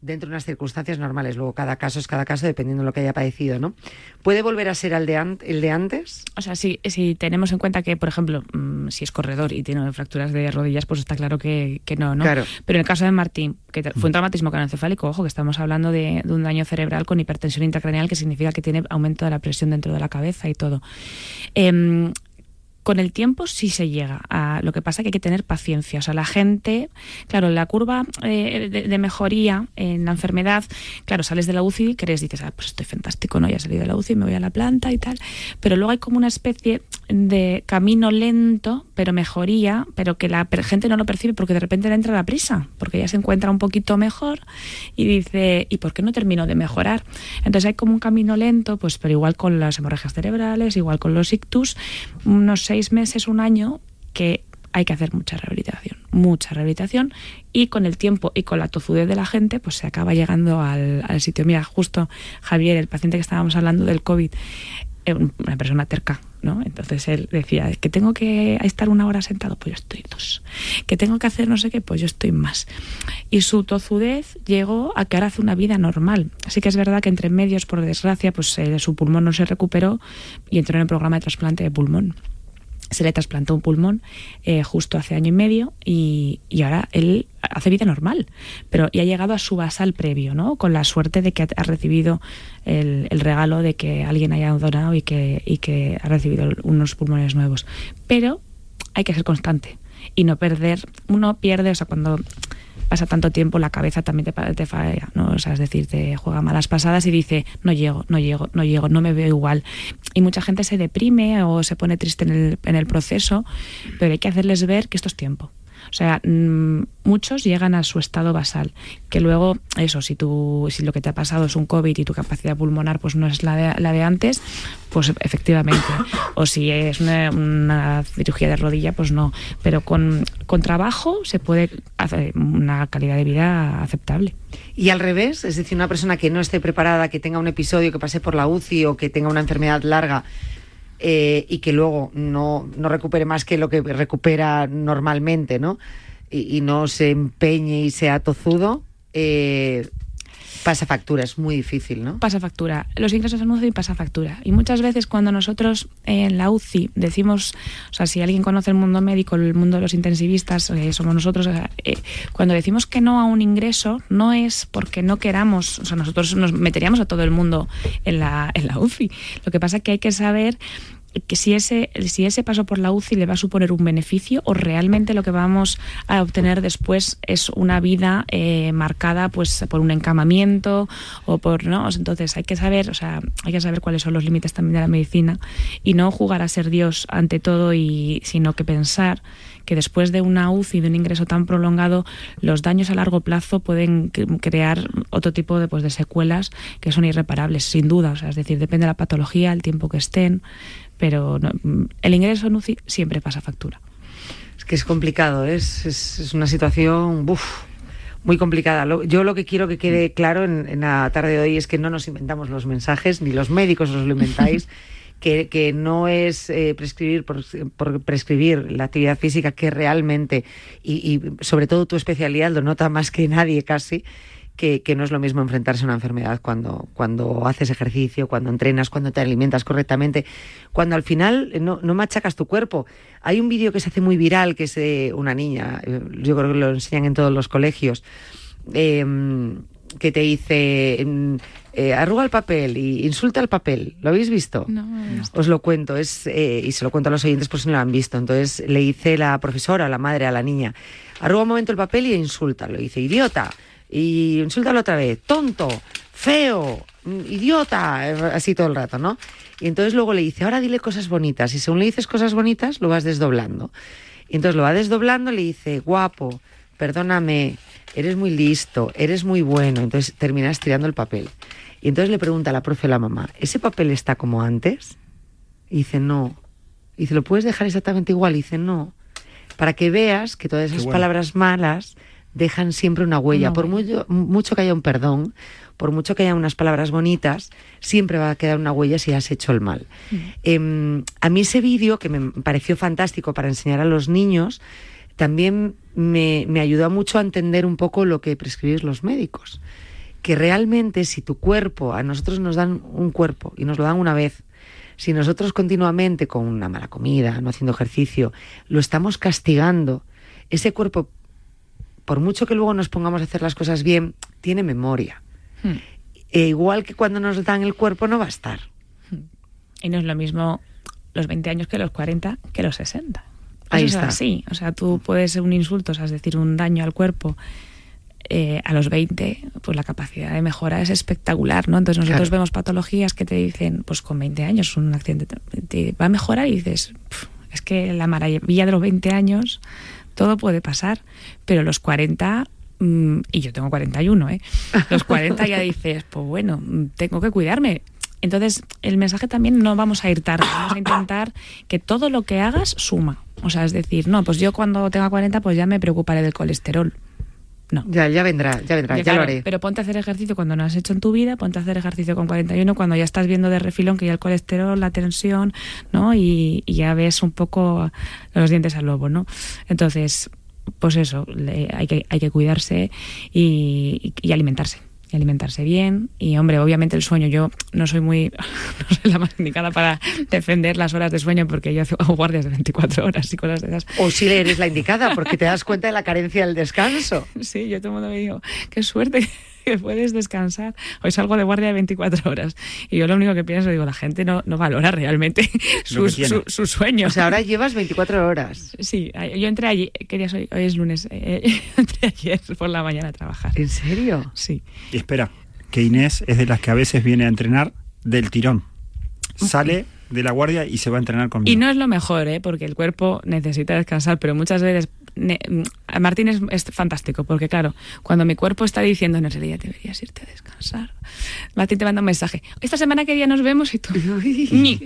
dentro de unas circunstancias normales. Luego, cada caso es cada caso, dependiendo de lo que haya padecido, ¿no? ¿Puede volver a ser el de, an el de antes? O sea, si, si tenemos en cuenta que, por ejemplo, mmm, si es corredor y tiene fracturas de rodillas, pues está claro que, que no, ¿no? Claro. Pero en el caso de Martín, que fue un traumatismo craneoencefálico, ojo, que estamos hablando de, de, un daño cerebral con hipertensión intracraneal, que significa que tiene aumento de la presión dentro de la cabeza y todo. Eh, con el tiempo sí se llega a lo que pasa que hay que tener paciencia. O sea la gente claro la curva eh, de, mejoría en la enfermedad claro sales de la UCI y crees dices ah, pues estoy fantástico no ya he salido de la UCI me voy a la planta y tal pero luego hay como una especie de camino lento pero mejoría pero que la gente no lo percibe porque de repente le entra la prisa porque ya se encuentra un poquito mejor y dice y por qué no termino de mejorar entonces hay como un camino lento pues pero igual con las hemorragias cerebrales igual con los ictus unos seis meses, un año, que hay que hacer mucha rehabilitación, mucha rehabilitación y con el tiempo y con la tozudez de la gente, pues se acaba llegando al, sitio. Mira, justo Javier, el paciente que estábamos hablando del COVID, una persona terca, ¿no? Entonces él decía, que tengo que estar una hora sentado, pues yo estoy dos. Que tengo que hacer no sé qué, pues yo estoy más. Y su tozudez llegó a que ahora hace una vida normal. Así que es verdad que entre medios, por desgracia, pues eh, su pulmón no se recuperó y entró en el programa de trasplante de pulmón se le trasplantó un pulmón eh, justo hace año y medio y, y, ahora él hace vida normal, pero y ha llegado a su basal previo, ¿no? Con la suerte de que ha recibido el, el regalo de que alguien haya donado y que, y que ha recibido unos pulmones nuevos. Pero hay que ser constante y no perder, uno pierde, o sea, cuando pasa tanto tiempo, la cabeza también te, te falla, ¿no? O sea, es decir, te juega malas pasadas y dice, no llego, no llego, no llego, no me veo igual. Y mucha gente se deprime o se pone triste en el, en el proceso, pero hay que hacerles ver que esto es tiempo. O sea, mmm, muchos llegan a su estado basal, que luego, eso, si tú, si lo que te ha pasado es un COVID y tu capacidad pulmonar pues no es la de, la de antes, pues efectivamente. O si es una, una, cirugía de rodilla, pues no. Pero con, con trabajo se puede hacer una calidad de vida aceptable. Y al revés, es decir, una persona que no esté preparada, que tenga un episodio, que pase por la UCI o que tenga una enfermedad larga, eh, y que luego no, no, recupere más que lo que recupera normalmente, ¿no? Y, y no se empeñe y sea tozudo, eh, pasa factura, es muy difícil, ¿no? Pasa factura. Los ingresos en UCI pasa factura. Y muchas veces cuando nosotros en la UCI decimos, o sea, si alguien conoce el mundo médico, el mundo de los intensivistas, eh, somos nosotros, eh, cuando decimos que no a un ingreso, no es porque no queramos, o sea, nosotros nos meteríamos a todo el mundo en la, en la UCI. Lo que pasa es que hay que saber que si ese, si ese paso por la UCI le va a suponer un beneficio o realmente lo que vamos a obtener después es una vida eh, marcada pues por un encamamiento o por no entonces hay que saber o sea hay que saber cuáles son los límites también de la medicina y no jugar a ser Dios ante todo y sino que pensar que después de una UCI, de un ingreso tan prolongado, los daños a largo plazo pueden crear otro tipo de, pues, de secuelas que son irreparables, sin duda. O sea, es decir, depende de la patología, el tiempo que estén, pero no, el ingreso en UCI siempre pasa factura. Es que es complicado, es, es, es una situación uf, muy complicada. Lo, yo lo que quiero que quede claro en, en, la tarde de hoy es que no nos inventamos los mensajes, ni los médicos os lo inventáis. Que, que, no es eh, prescribir por, por, prescribir la actividad física que realmente, y, y, sobre todo tu especialidad lo nota más que nadie casi, que, que, no es lo mismo enfrentarse a una enfermedad cuando, cuando haces ejercicio, cuando entrenas, cuando te alimentas correctamente, cuando al final no, no machacas tu cuerpo. Hay un vídeo que se hace muy viral, que es de una niña, yo creo que lo enseñan en todos los colegios, eh, que te dice eh, arruga el papel y insulta el papel. ¿Lo habéis visto? No, no. Os lo cuento, es, eh, y se lo cuento a los oyentes por si no lo han visto. Entonces le dice la profesora, la madre, a la niña, arruga un momento el papel y insulta. Lo dice, idiota. Y insúltalo otra vez, tonto, feo, idiota, así todo el rato, ¿no? Y entonces luego le dice, ahora dile cosas bonitas. Y según le dices cosas bonitas, lo vas desdoblando. Y entonces lo va desdoblando, le dice, guapo, perdóname, eres muy listo, eres muy bueno. Entonces terminas tirando el papel. Y entonces le pregunta a la profe a la mamá, ¿ese papel está como antes? Y dice, no. Y dice, ¿lo puedes dejar exactamente igual? Y dice, no. Para que veas que todas esas bueno. palabras malas dejan siempre una huella. Por mucho, mucho que haya un perdón, por mucho que haya unas palabras bonitas, siempre va a quedar una huella si has hecho el mal. Em, a mí ese vídeo, que me pareció fantástico para enseñar a los niños, también me, me ayudó mucho a entender un poco lo que prescribís los médicos. Que realmente si tu cuerpo, a nosotros nos dan un cuerpo y nos lo dan una vez, si nosotros continuamente con una mala comida, no haciendo ejercicio, lo estamos castigando, ese cuerpo, por mucho que luego nos pongamos a hacer las cosas bien, tiene memoria. Hmm. E igual que cuando nos dan el cuerpo no va a estar. Y no es lo mismo los 20 años que los 40 que los 60. Ahí Eso está. es así. O sea, tú puedes ser un insulto, o sea, es decir, un daño al cuerpo. eh, a los 20, pues la capacidad de mejora es espectacular, ¿no? Entonces nosotros Claro. vemos patologías que te dicen, pues con 20 años un accidente te- va a mejorar y dices, "Pf, es que la maravilla de los 20 años todo puede pasar, pero los 40 mm, y yo tengo 41, ¿eh? Los 40 ya dices, pues bueno, mm, tengo que cuidarme. Entonces, el mensaje también no vamos a ir tarde, vamos a intentar que todo lo que hagas suma. O sea, es decir, no, pues yo cuando tenga 40 pues ya me preocuparé del colesterol. No. Ya, ya vendrá, ya vendrá, ya, claro, lo haré. Pero ponte a hacer ejercicio cuando no has hecho en tu vida, ponte a hacer ejercicio con 41 cuando ya estás viendo de refilón que ya el colesterol, la tensión, ¿no? Y, y ya ves un poco los dientes al lobo, ¿no? Entonces, pues eso, le- hay, que, hay que cuidarse y, y alimentarse. Y alimentarse bien. Y hombre, obviamente el sueño, yo no soy muy, no soy la más indicada para defender las horas de sueño porque yo hago guardias de 24 horas y cosas de esas. O si eres la indicada, porque te das cuenta de la carencia del descanso. Sí, yo todo el mundo me digo, qué suerte que puedes descansar. Hoy salgo de guardia de 24 horas. Y yo lo único que pienso, digo, la gente no, no valora realmente Lo que su, tiene. su, su sueño. O sea, ahora llevas 24 horas. Sí, yo entré allí, quería hoy, hoy es lunes, eh, entré ayer por la mañana a trabajar. ¿En serio? Sí. Y espera, que Inés es de las que a veces viene a entrenar del tirón. Sale de la guardia y se va a entrenar conmigo. Y no es lo mejor, ¿eh? porque el cuerpo necesita descansar, pero muchas veces ne- a Martín es, es fantástico, porque claro, cuando mi cuerpo está diciendo, en realidad deberías irte a descansar, Martín te manda un mensaje, esta semana qué día nos vemos y tú, "Ñi".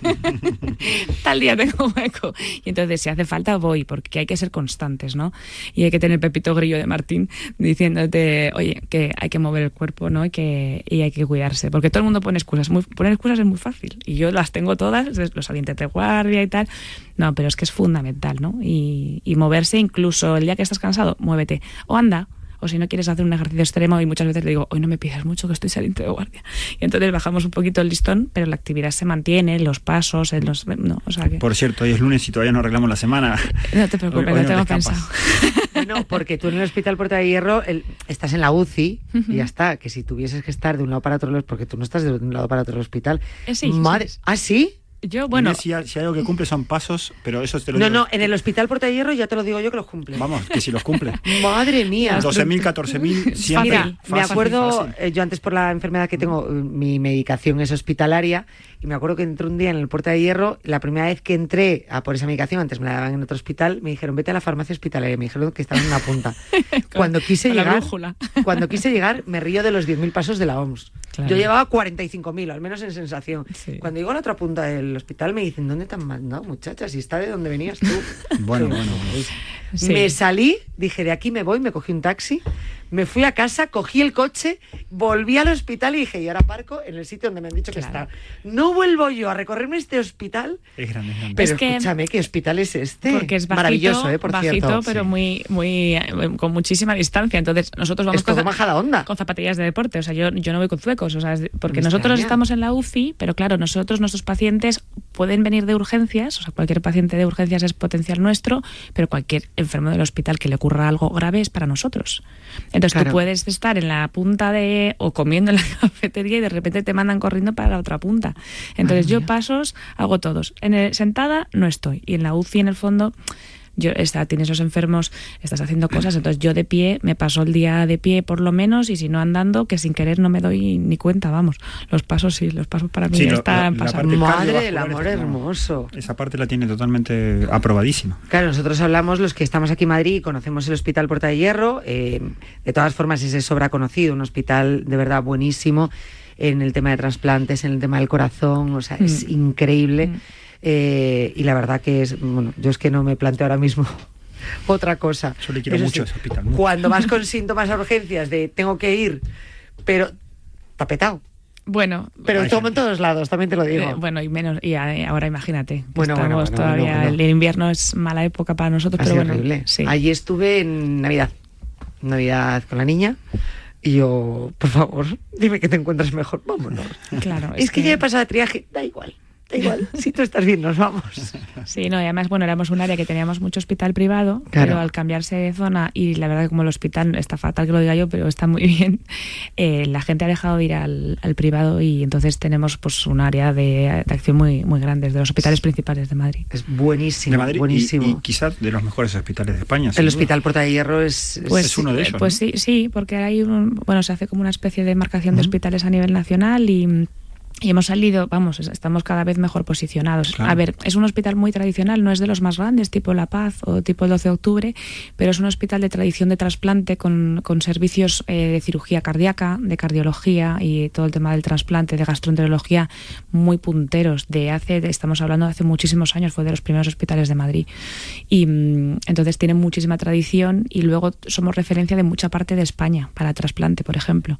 tal día tengo hueco. Y entonces si hace falta voy, porque hay que ser constantes, ¿no? Y hay que tener pepito grillo de Martín diciéndote, oye, que hay que mover el cuerpo, ¿no? Y que y hay que cuidarse, porque todo el mundo pone excusas. Muy, poner excusas es muy fácil. Y yo las tengo todas, los salientes de guardia y tal. No, pero es que es fundamental, ¿no? Y, y moverse incluso el día que estás cansado, muévete. O anda. O si no quieres hacer un ejercicio extremo y muchas veces le digo, hoy no me pidas mucho que estoy saliente de guardia. Y entonces bajamos un poquito el listón, pero la actividad se mantiene, los pasos, en los... No, o sea que... Por cierto, hoy es lunes y todavía no arreglamos la semana. No te preocupes, Hoy- hoy lo tengo no te escapas. pensado. Bueno, porque tú en el Hospital Puerta de Hierro el- estás en la UCI y ya está. Que si tuvieses que estar de un lado para otro, porque tú no estás de un lado para otro del hospital. Eh, sí, Madre, sí. ¿Ah, sí? Yo, bueno, Inés, si, hay- si hay algo que cumple son pasos, pero eso te lo No, digo. no, en el Hospital Puerta de Hierro ya te lo digo yo que los cumple. Vamos, que si los cumple. Madre mía. 12.000, 14.000, siempre. Mira, me Fácil, acuerdo, fácil. eh, yo antes por la enfermedad que tengo, mi medicación es hospitalaria, y me acuerdo que entré un día en el Puerta de Hierro, la primera vez que entré a por esa medicación, antes me la daban en otro hospital, me dijeron, vete a la farmacia hospitalaria, me dijeron que estaba en una punta. cuando quise llegar, cuando quise llegar, me río de los 10.000 pasos de la OMS. Claro. Yo llevaba 45.000, al menos en sensación. Sí. Cuando llego a la otra punta del hospital me dicen, ¿dónde te han mandado, muchacha? Si está de donde venías tú. Bueno, bueno. sí. Me salí, dije, de aquí me voy, me cogí un taxi, me fui a casa, cogí el coche, volví al hospital y dije, y ahora parco en el sitio donde me han dicho que está. No vuelvo yo a recorrerme este hospital, Es grande, es grande. pero Es que- escúchame, ¿qué hospital es este? porque es bajito, Maravilloso, ¿eh? Por bajito cierto. pero Sí. muy, muy, eh, con muchísima distancia. Entonces, nosotros vamos con, onda. con zapatillas de deporte. O sea, yo, yo no voy con zuecos. O sea, porque Me nosotros extraña. estamos en la UCI, pero claro, nosotros, nuestros pacientes pueden venir de urgencias. O sea, cualquier paciente de urgencias es potencial nuestro, pero cualquier enfermo del hospital que le ocurra algo grave es para nosotros. Entonces, Claro. tú puedes estar en la punta de. o comiendo en la cafetería y de repente te mandan corriendo para la otra punta. Entonces, Madre yo mía. pasos hago todos. En el, sentada no estoy. Y en la UCI, en el fondo yo está, tienes los enfermos, estás haciendo cosas, entonces yo de pie me paso el día de pie por lo menos y si no andando, que sin querer no me doy ni cuenta, vamos. Los pasos sí, los pasos para mí Sí, lo- están la- la pasando. Madre del amor está- hermoso. Esa parte la tiene totalmente aprobadísima. Claro, nosotros hablamos, los que estamos aquí en Madrid y conocemos el Hospital Puerta de Hierro, eh, de todas formas es de sobra conocido, un hospital de verdad buenísimo en el tema de trasplantes, en el tema del corazón, o sea, es Mm. increíble. Mm. Eh, y la verdad que es, bueno, yo es que no me planteo ahora mismo otra cosa. Yo le quiero Eso mucho sí, hospital. mucho. Cuando vas con síntomas a urgencias de tengo que ir, pero está petado. Bueno, Pero gente. en todos lados, también te lo digo. Eh, bueno, y menos, y a- ahora imagínate. que Bueno, bueno, estamos bueno, todavía, bueno, bueno. el invierno es mala época para nosotros, Ha pero sido bueno, horrible. sí. Allí estuve en Navidad. Navidad con la niña. Y yo, por favor, dime que te encuentras mejor. Vámonos. Claro, Es, que, ya he pasado triaje. Da igual. Da igual. si tú estás bien, nos vamos. Sí, no, y además, bueno, éramos un área que teníamos mucho hospital privado, Claro. pero al cambiarse de zona, y la verdad que como el hospital está fatal que lo diga yo, pero está muy bien, eh, la gente ha dejado de ir al, al privado y entonces tenemos pues un área de, de acción muy, muy grande, desde los hospitales principales de Madrid. Es buenísimo. De Madrid buenísimo. y, quizás de los mejores hospitales de España. el. Hospital Puerta de Hierro es. es- Pues, es uno de eh, ellos, Pues ¿no? sí, sí, porque hay un, bueno, se hace como una especie de marcación de hospitales a nivel nacional y, y hemos salido, vamos, es- estamos cada vez mejor posicionados. Claro. A ver, es un hospital muy tradicional, no es de los más grandes, tipo La Paz o tipo el 12 de octubre, pero es un hospital de tradición de trasplante con, con servicios eh, de cirugía cardíaca, de cardiología y todo el tema del trasplante, de gastroenterología muy punteros. De hace, de- estamos hablando de hace muchísimos años, fue de los primeros hospitales de Madrid. Y mm, entonces tienen muchísima tradición y luego somos referencia de mucha parte de España para trasplante, por ejemplo.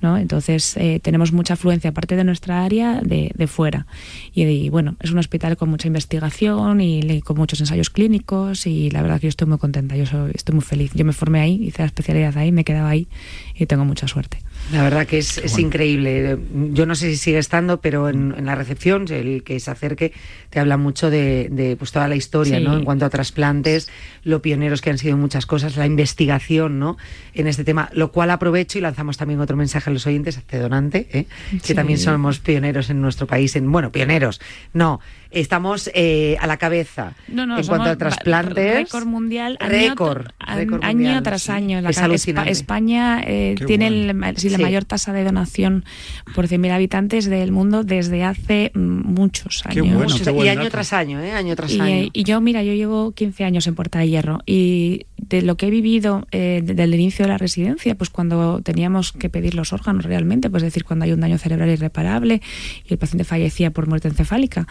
¿no? Entonces eh, tenemos mucha afluencia, aparte de nuestra área, de, de fuera. Y, bueno, es un hospital con mucha investigación y, con muchos ensayos clínicos y la verdad que yo estoy muy contenta, yo soy, estoy muy feliz. Yo me formé ahí, hice la especialidad ahí, me he quedado ahí y tengo mucha suerte. La verdad que es, es increíble. Yo no sé si sigue estando, pero en, en la recepción, el que se acerque, te habla mucho de, de, pues toda la historia, Sí. ¿no? En cuanto a trasplantes, lo pioneros que han sido en muchas cosas, la investigación, ¿no? En este tema, lo cual aprovecho y lanzamos también otro mensaje a los oyentes, a Donante, ¿eh? que también somos pioneros en nuestro país. En, bueno, pioneros, no, estamos eh, a la cabeza No, no, en cuanto a trasplantes. Récord mundial. año Récord, tr- a- récord año mundial, tras sí. año. La Es. España eh, tiene bueno. el- sí, la Sí. mayor tasa de donación por 100.000 habitantes del mundo desde hace mm, muchos Qué años. bueno, Muchos- qué y año dato. tras año, ¿eh? Año tras Y, año. eh, y yo, mira, yo llevo 15 años en Puerta de Hierro y de lo que he vivido eh, desde el inicio de la residencia, pues cuando teníamos que pedir los órganos realmente, pues es decir, cuando hay un daño cerebral irreparable y el paciente fallecía por muerte encefálica.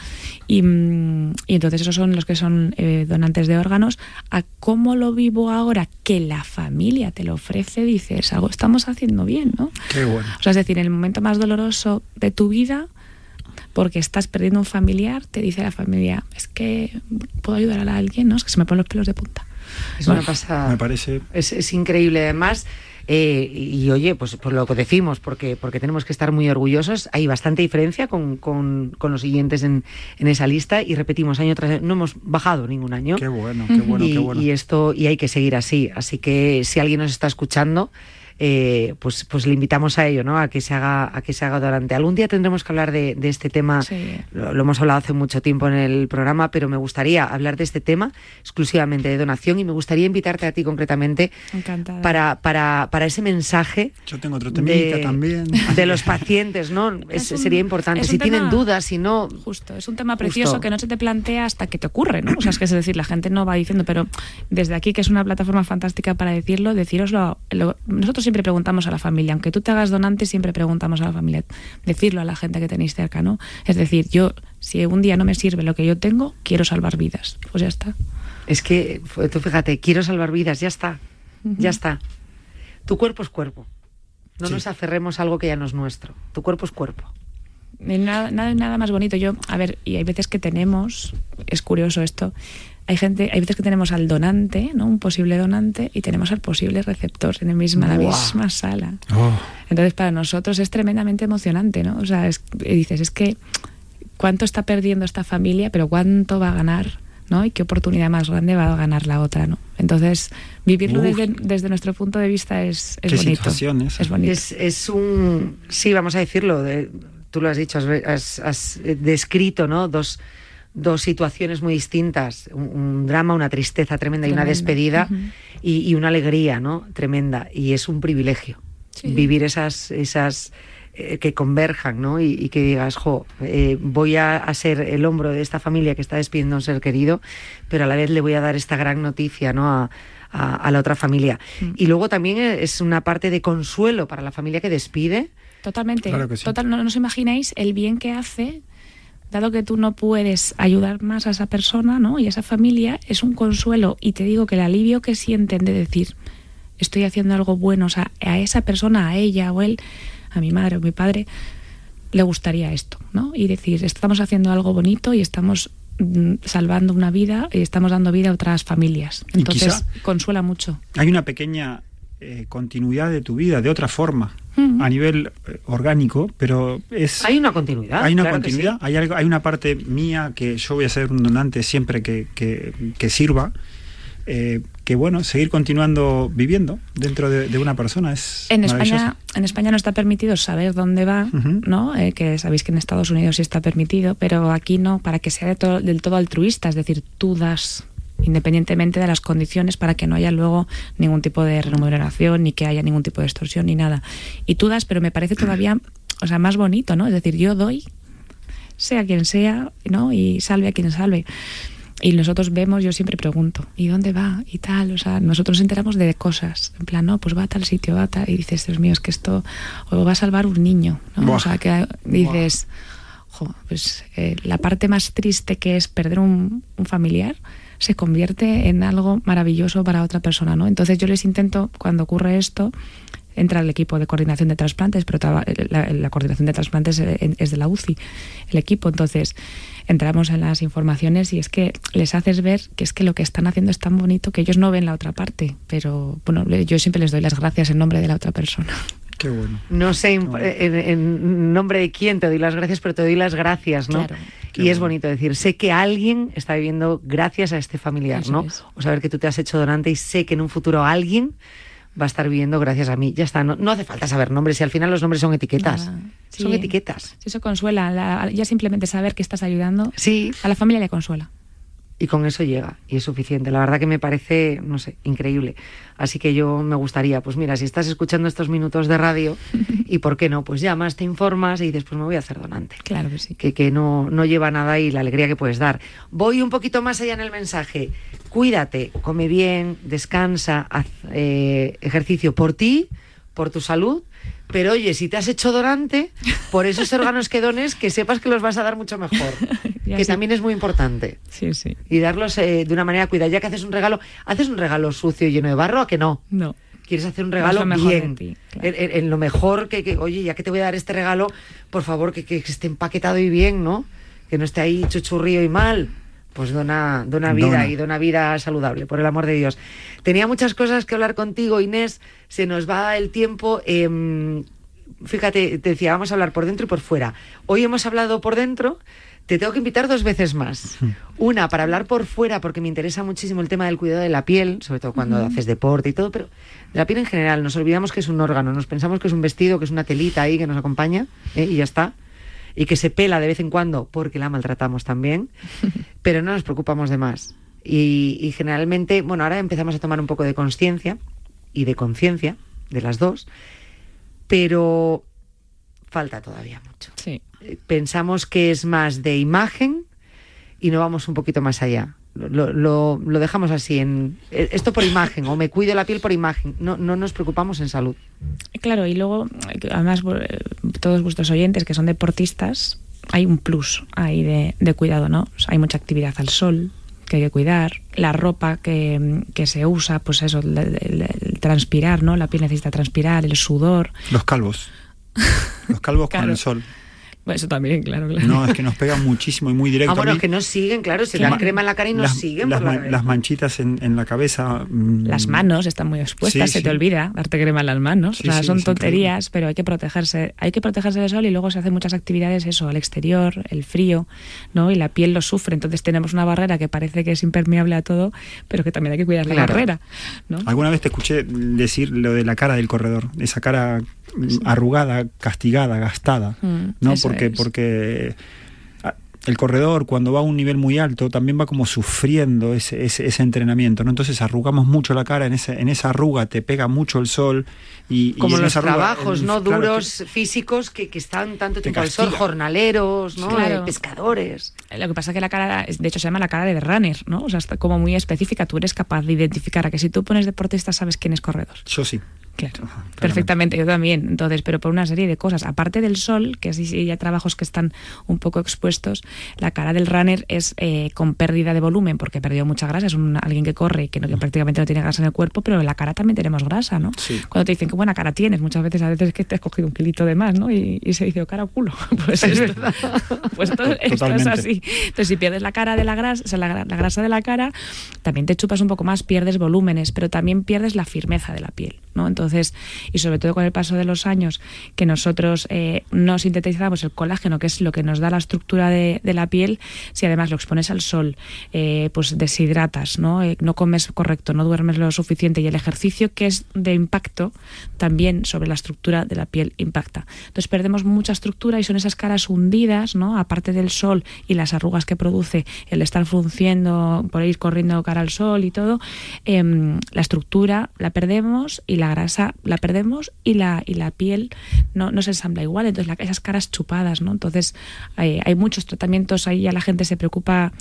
Y, mm, y entonces esos son los que son eh, donantes de órganos. A cómo lo vivo ahora, que la familia te lo ofrece, dices, algo estamos haciendo bien, ¿no? Qué bueno. O sea, es decir, en el momento más doloroso de tu vida, porque estás perdiendo un familiar, te dice la familia, es que puedo ayudar a alguien, ¿no? Es que se me ponen los pelos de punta. Es una pasada. Me parece Es, es increíble, además. Eh, y oye, pues por lo que decimos, porque, porque tenemos que estar muy orgullosos, hay bastante diferencia con, con- con los siguientes en, en esa lista y repetimos año tras año, no hemos bajado ningún año. qué bueno, qué bueno, y, qué bueno. y esto y hay que seguir así. Así que si alguien nos está escuchando, eh, pues, pues le invitamos a ello, ¿no? A que se haga, a que se haga durante. Algún día tendremos que hablar de, de este tema. Sí. Lo, lo hemos hablado hace mucho tiempo en el programa, pero me gustaría hablar de este tema exclusivamente de donación y me gustaría invitarte a ti concretamente Encantada. para, para, para ese mensaje Yo tengo otro temita de, también. de los pacientes, ¿no? Es- Es un- sería importante. es Si tienen dudas, si no, Justo, es un tema Justo. precioso que no se te plantea hasta que te ocurre, ¿no? O sea, es que es decir, la gente no va diciendo, pero desde aquí, que es una plataforma fantástica para decirlo, deciroslo. lo- nosotros siempre preguntamos a la familia, aunque tú te hagas donante, siempre preguntamos a la familia, decirlo a la gente que tenéis cerca, ¿no? Es decir, yo, si un día no me sirve lo que yo tengo, quiero salvar vidas. Pues ya está. Es que, tú fíjate, quiero salvar vidas, ya está, ya está. Tu cuerpo es cuerpo. No Sí. nos aferremos a algo que ya no es nuestro. Tu cuerpo es cuerpo. Nada, nada, nada más bonito. Yo, a ver, y hay veces que tenemos, es curioso esto, hay gente, hay veces que tenemos al donante, ¿no? Un posible donante, y tenemos al posible receptor en el misma, la misma sala. Oh, Entonces, para nosotros es tremendamente emocionante, ¿no? O sea, es- dices, es que cuánto está perdiendo esta familia, pero cuánto va a ganar, ¿no? Y qué oportunidad más grande va a ganar la otra, ¿no? Entonces, vivirlo desde, desde nuestro punto de vista es, es Qué bonito. esa. Es bonito. Es, es un, sí, vamos a decirlo, de- tú lo has dicho, has, has- has descrito, ¿no? Dos, dos situaciones muy distintas, un, un drama, una tristeza tremenda, y una despedida y, y una alegría, ¿no? Tremenda. Y es un privilegio Sí. vivir esas, esas eh, que converjan, ¿no? Y, y que digas, jo, eh, voy a, a ser el hombro de esta familia que está despidiendo a un ser querido, pero a la vez le voy a dar esta gran noticia, ¿no? A, a- a la otra familia. Mm. Y luego también es una parte de consuelo para la familia que despide. Totalmente. Claro que sí. Total, no, no os imagináis el bien que hace, dado que tú no puedes ayudar más a esa persona, ¿no? Y a esa familia, es un consuelo. Y te digo que el alivio que sienten de decir, estoy haciendo algo bueno, o sea, a esa persona, a ella o él, a mi madre o mi padre, le gustaría esto, ¿no? Y decir, estamos haciendo algo bonito y estamos mm, salvando una vida y estamos dando vida a otras familias. Entonces, consuela mucho. Hay una pequeña eh, continuidad de tu vida, de otra forma, a nivel eh, orgánico, pero es... Hay una continuidad. Hay una claro continuidad, sí. hay, algo, hay una parte mía que yo voy a ser un donante siempre que, que- que sirva, eh, que bueno, seguir continuando viviendo dentro de, de una persona es En. España, en España no está permitido saber dónde va, Ujú. ¿no? Eh, que sabéis que en Estados Unidos sí está permitido, pero aquí no, para que sea de to- del todo altruista, es decir, tú das independientemente de las condiciones para que no haya luego ningún tipo de remuneración ni que haya ningún tipo de extorsión ni nada. Y tú das, pero me parece todavía, o sea, más bonito, ¿no? Es decir, yo doy, sea quien sea, ¿no? Y salve a quien salve. Y nosotros vemos, yo siempre pregunto, ¿y dónde va? Y tal, o sea, nosotros nos enteramos de cosas, en plan, no, pues va a tal sitio, va a tal, y dices, Dios mío, es que esto, o va a salvar un niño, ¿no? Buah. O sea, que dices, jo, pues eh, la parte más triste que es perder un, un familiar se convierte en algo maravilloso para otra persona, ¿no? Entonces yo les intento, cuando ocurre esto, entra el equipo de coordinación de trasplantes, pero la, la coordinación de trasplantes eh, es de la UCI, el equipo. Entonces, entramos en las informaciones y es que les haces ver que es que lo que están haciendo es tan bonito que ellos no ven la otra parte. Pero bueno, yo siempre les doy las gracias en nombre de la otra persona. Qué bueno. No sé en, en- en nombre de quién te doy las gracias, pero te doy las gracias, ¿no? Claro. Y es bonito decir, sé que alguien está viviendo gracias a este familiar, Eso ¿no? es. O saber que tú te has hecho donante y sé que en un futuro alguien va a estar viviendo gracias a mí. Ya está, no, no hace falta saber nombres y al final los nombres son etiquetas. Nada. Son Sí. etiquetas. Si Eso consuela, la- ya simplemente saber que estás ayudando, Sí, a la familia le consuela. Y con eso llega y es suficiente. La verdad que me parece, no sé, increíble. Así que yo me gustaría, pues mira, si estás escuchando estos minutos de radio y por qué no, pues llamas, te informas y dices, pues me voy a hacer donante. Claro que sí. que, que no, no lleva nada y la alegría que puedes dar. Voy un poquito más allá en el mensaje. Cuídate, come bien, descansa, haz eh, ejercicio por ti, por tu salud. Pero oye, si te has hecho donante, por esos órganos que dones, que sepas que los vas a dar mucho mejor. Que sí. también es muy importante. Sí, sí. Y darlos eh, de una manera cuidada. Ya que haces un regalo, ¿haces un regalo sucio y lleno de barro? ¿A que no? No. quieres hacer un regalo bien. ti, claro. en, en- en lo mejor que, que, oye, ya que te voy a dar este regalo, por favor, que, que esté empaquetado y bien, ¿no? Que no esté ahí chuchurrío y mal. Pues dona, dona vida Dona. y dona vida saludable, por el amor de Dios. Tenía muchas cosas que hablar contigo, Inés. Se nos va el tiempo. em, fíjate, te decía, vamos a hablar por dentro y por fuera. Hoy hemos hablado por dentro. Te tengo que invitar dos veces más. Una para hablar por fuera, porque me interesa muchísimo el tema del cuidado de la piel, sobre todo cuando haces deporte y todo, pero de la piel en general. Nos olvidamos que es un órgano, nos pensamos que es un vestido, que es una telita ahí que nos acompaña ¿eh? y ya está. Y que se pela de vez en cuando porque la maltratamos también, pero no nos preocupamos de más. Y, y generalmente, bueno, ahora empezamos a tomar un poco de conciencia y de conciencia de las dos, pero falta todavía mucho. Sí. Pensamos que es más de imagen y no vamos un poquito más allá. Lo, lo- lo dejamos así, en eh, esto por imagen, o me cuido la piel por imagen. No, no nos preocupamos en salud. Claro, y luego, además, eh, todos vuestros oyentes que son deportistas, hay un plus ahí de, de cuidado, ¿no? O sea, hay mucha actividad al sol que hay que cuidar, la ropa que, que se usa, pues eso, el, el- el transpirar, ¿no? La piel necesita transpirar, el sudor. Los calvos. Los calvos con Claro. el sol. Bueno, eso también, claro, claro. No, es que nos pega muchísimo y muy directo. Ah, A bueno, mí, que nos siguen, claro, se dan crema en la cara y nos las, siguen las por la man- las manchitas en, en la cabeza. mm, Las manos están muy expuestas, Sí, se te olvida darte crema en las manos. Sí, o sea, sí, son es tonterías, pero hay que protegerse. Hay que protegerse del sol y luego se hacen muchas actividades, eso, al exterior, el frío, ¿no? Y la piel lo sufre. Entonces tenemos una barrera que parece que es impermeable a todo, pero que también hay que cuidar la barrera, ¿no? Alguna vez te escuché decir lo de la cara del corredor, esa cara mm, arrugada, castigada, gastada, Mm, ¿no? eso Porque, es. porque ah, el corredor cuando va a un nivel muy alto también va como sufriendo ese, ese, ese entrenamiento, ¿no? Entonces arrugamos mucho la cara, en, ese, en esa arruga te pega mucho el sol y... Como y en los esa arruga, trabajos, ¿no? claro, Duros físicos que, que están tanto tiempo al sol, jornaleros, ¿no? Claro. Eh, pescadores. Lo que pasa es que la cara, de hecho, se llama la cara de runner, ¿no? O sea, está como muy específica. Tú eres capaz de identificar a que si tú pones deportista sabes quién es corredor. Yo sí. Claro, perfectamente, yo también. Entonces, pero por una serie de cosas. Aparte del sol, que sí, sí hay trabajos que están un poco expuestos, la cara del runner es eh, con pérdida de volumen, porque perdió mucha grasa. Es un, alguien que corre y que, no, que prácticamente no tiene grasa en el cuerpo, pero en la cara también tenemos grasa, ¿no? Sí. Cuando te dicen qué buena cara tienes, muchas veces a veces es que te has cogido un kilito de más, ¿no? Y, y se dice, "Oh, cara o culo. Pues Es esto, pues esto, esto es así. Entonces, si pierdes la cara de la grasa, o sea, la, la grasa de la cara, también te chupas un poco más, pierdes volúmenes, pero también pierdes la firmeza de la piel, ¿no? Entonces, y sobre todo con el paso de los años, que nosotros eh, no sintetizamos el colágeno, que es lo que nos da la estructura de, la piel, si además lo expones al sol, eh, pues deshidratas, ¿no? Eh, no comes correcto, no duermes lo suficiente y el ejercicio que es de impacto también sobre la estructura de la piel impacta. Entonces perdemos mucha estructura y son esas caras hundidas, ¿no? Aparte del sol y las arrugas que produce el estar frunciendo por ir corriendo cara al sol y todo, em, la estructura la perdemos y la grasa la perdemos y la, y la piel no, no se ensambla igual. Entonces esas caras chupadas, ¿no? Entonces hay, muchos tratamientos, ahí ya la gente se preocupa,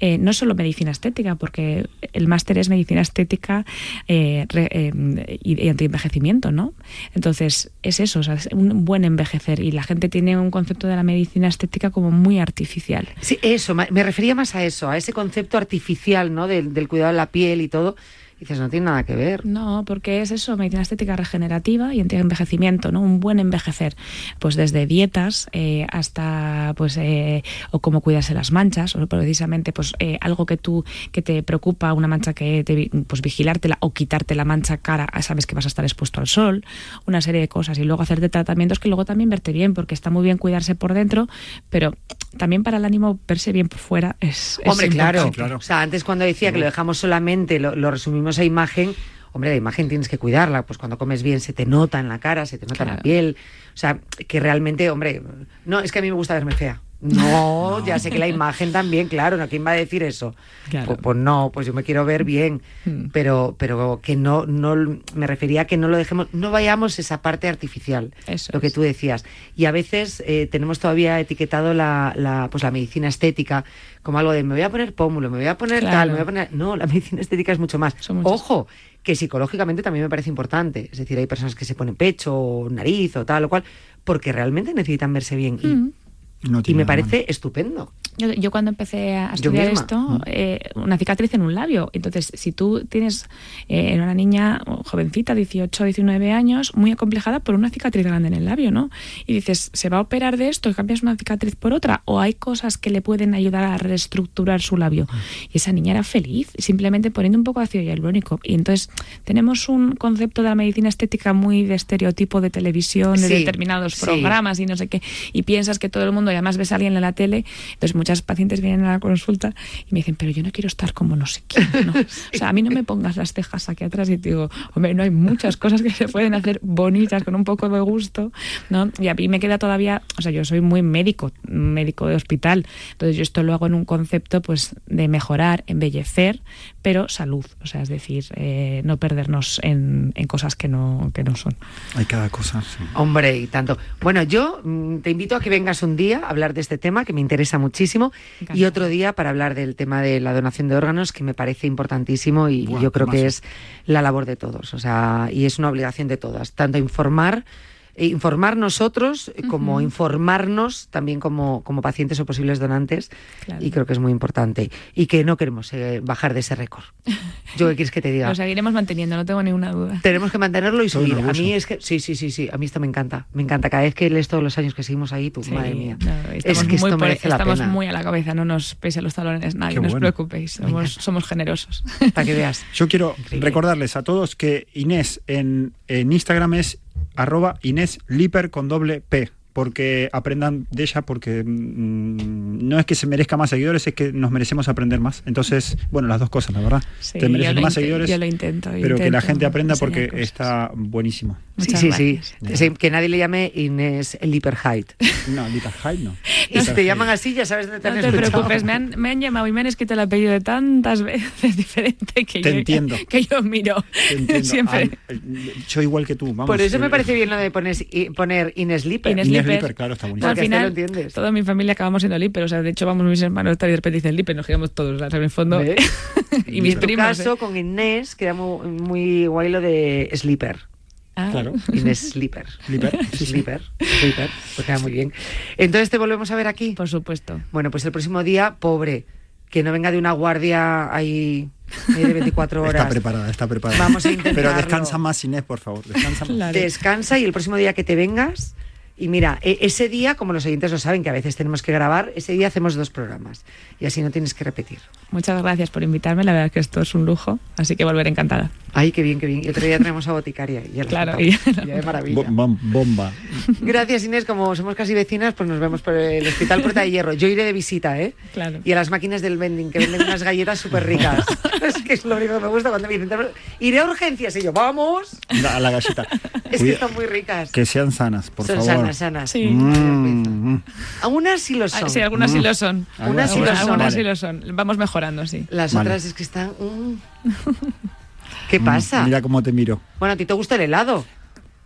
eh, no solo medicina estética, porque el máster es medicina estética eh, re- eh, y, y antienvejecimiento, ¿no? Entonces es eso, es un buen envejecer y la gente tiene un concepto de la medicina estética como muy artificial. Sí, eso, me refería más a eso, a ese concepto artificial, ¿no? Del, del cuidado de la piel y todo. Y dices, no tiene nada que ver. No, porque es eso, medicina estética regenerativa y anti-envejecimiento, ¿no? Un buen envejecer. Pues desde dietas eh, hasta, pues, eh, o cómo cuidarse las manchas, o precisamente, pues, eh, algo que tú, que te preocupa, una mancha que te, pues, vigilártela o quitarte la mancha cara, ah, sabes que vas a estar expuesto al sol, una serie de cosas. Y luego hacerte tratamientos que luego también verte bien, porque está muy bien cuidarse por dentro, pero también para el ánimo verse bien por fuera es. es Hombre, claro. importante. O sea, antes cuando decía que lo dejamos solamente, lo, lo resumimos a imagen, hombre, la imagen tienes que cuidarla, pues cuando comes bien se te nota en la cara, se te nota en la piel. O sea, que realmente, hombre, no, es que a mí me gusta verme fea. No, ya sé que la imagen también, claro, ¿no? ¿quién va a decir eso? Claro. Pues, pues no, pues yo me quiero ver bien, Mm. pero, pero que no, no, me refería a que no lo dejemos, no vayamos esa parte artificial, Eso lo que es. tú decías. Y a veces eh, tenemos todavía etiquetado la, la, pues la medicina estética como algo de me voy a poner pómulo, me voy a poner Claro. tal, me voy a poner... No, la medicina estética es mucho más. Ojo, que psicológicamente también me parece importante. Es decir, hay personas que se ponen pecho o nariz o tal o cual, porque realmente necesitan verse bien. Y, Mm. No y me parece estupendo. Yo, yo cuando empecé a estudiar esto, eh, una cicatriz en un labio. Entonces, si tú tienes eh, una niña jovencita, 18, 19 años, muy acomplejada por una cicatriz grande en el labio, ¿no? Y dices, ¿se va a operar de esto y cambias una cicatriz por otra? ¿O hay cosas que le pueden ayudar a reestructurar su labio? Y esa niña era feliz, simplemente poniendo un poco de ácido hialurónico. Y entonces, tenemos un concepto de la medicina estética muy de estereotipo de televisión, de Sí, determinados sí. programas y no sé qué. Y piensas que todo el mundo, y además ves a alguien en la tele, entonces muchas pacientes vienen a la consulta y me dicen, pero yo no quiero estar como no sé quién, ¿no? O sea, a mí no me pongas las cejas aquí atrás y te digo, hombre, no hay muchas cosas que se pueden hacer bonitas con un poco de gusto, ¿no? Y a mí me queda todavía, o sea, yo soy muy médico, médico de hospital, entonces yo esto lo hago en un concepto pues de mejorar, embellecer, pero salud, o sea, es decir, eh, no perdernos en, en cosas que no, que no son. Hay cada cosa. sí. Hombre, y tanto. Bueno, yo mm, te invito a que vengas un día a hablar de este tema que me interesa muchísimo y otro día para hablar del tema de la donación de órganos que me parece importantísimo y Buah, yo creo que es la labor de todos, o sea, y es una obligación de todas, tanto informar informar nosotros eh, como informarnos también como, como pacientes o posibles donantes Claro. y creo que es muy importante y que no queremos eh, bajar de ese récord. ¿Yo qué quieres que te diga? Lo seguiremos manteniendo, no tengo ninguna duda. Tenemos que mantenerlo y subir. A mí es que sí, sí, sí, sí. A mí esto me encanta. Me encanta. Cada vez que lees todos los años que seguimos ahí, tú, Sí, madre mía. no, es estamos que esto por- merece la estamos pena. muy a la cabeza, no nos pese los talones nadie, Qué no os preocupéis, somos, somos generosos. Para que veas. Yo quiero Increíble. recordarles a todos que Inés en, en Instagram es arroba Inés Liper con doble P. Porque aprendan de ella, porque mm, no es que se merezca más seguidores, es que nos merecemos aprender más. Entonces, bueno, las dos cosas, la verdad. Sí, Te mereces lo más seguidores, yo lo intento, pero que la gente aprenda porque cosas. está buenísimo. Sí, Muchas sí, sí, Que nadie le llame Inés Lipperheit. No, Lita Hyde no. Y si te llaman así, ya sabes dónde te No han te escuchado. preocupes, me han, me han llamado y me han escrito el apellido de tantas veces diferente que, Te yo, entiendo. que yo miro Te entiendo. siempre. Ah, yo igual que tú, vamos. Por eso me eh, parece bien lo de poner, poner. Inés Inés Lipper. Lipper, claro, está bonito. Al lo final, entiendes. toda mi familia acabamos siendo Lipper. O sea, de hecho, vamos mis hermanos y de repente dicen Lipper, nos quedamos todos. en el fondo. ¿Ves? y mis en tu primos. caso, ¿eh? con Inés, queda muy, muy guay lo de Slipper. Ah. Claro. Inés Slipper. Slipper, sí. Slipper. Slipper. Pues queda muy bien. Entonces, ¿te volvemos a ver aquí? Por supuesto. Bueno, pues el próximo día, pobre. Que no venga de una guardia ahí, ahí de 24 horas. Está preparada, está preparada. Vamos a intentarlo. Pero descansa más, Inés, por favor. Descansa más. Claro. Descansa y el próximo día que te vengas. Y mira, e- ese día, como los oyentes lo saben, que a veces tenemos que grabar, ese día hacemos dos programas. Y así no tienes que repetir. Muchas gracias por invitarme. La verdad es que esto es un lujo. Así que volveré encantada. Ay, qué bien, qué bien. Y otro día traemos a Boticaria. Y ya Claro, y- Ya de maravilla. Bo- bom- bomba. Gracias, Inés. Como somos casi vecinas, pues nos vemos por el Hospital Puerta de Hierro. Yo iré de visita, ¿eh? Claro. Y a las máquinas del vending, que venden unas galletas súper ricas. es que es lo único que me gusta cuando me dicen, iré a urgencias. Y yo, vamos. A la galleta. Es que están muy ricas. que sean sanas, por Son favor. sanas, sanas. Sí. Mm, mm. Algunas sí lo Ah, son. Sí, algunas sí lo son. Algunas sí lo Algunas, son. algunas Vale. sí lo son. Vamos mejorando, sí. Las Vale. otras es que están... mm. ¿Qué pasa? Mm, Mira cómo te miro. Bueno, a ti te gusta el helado.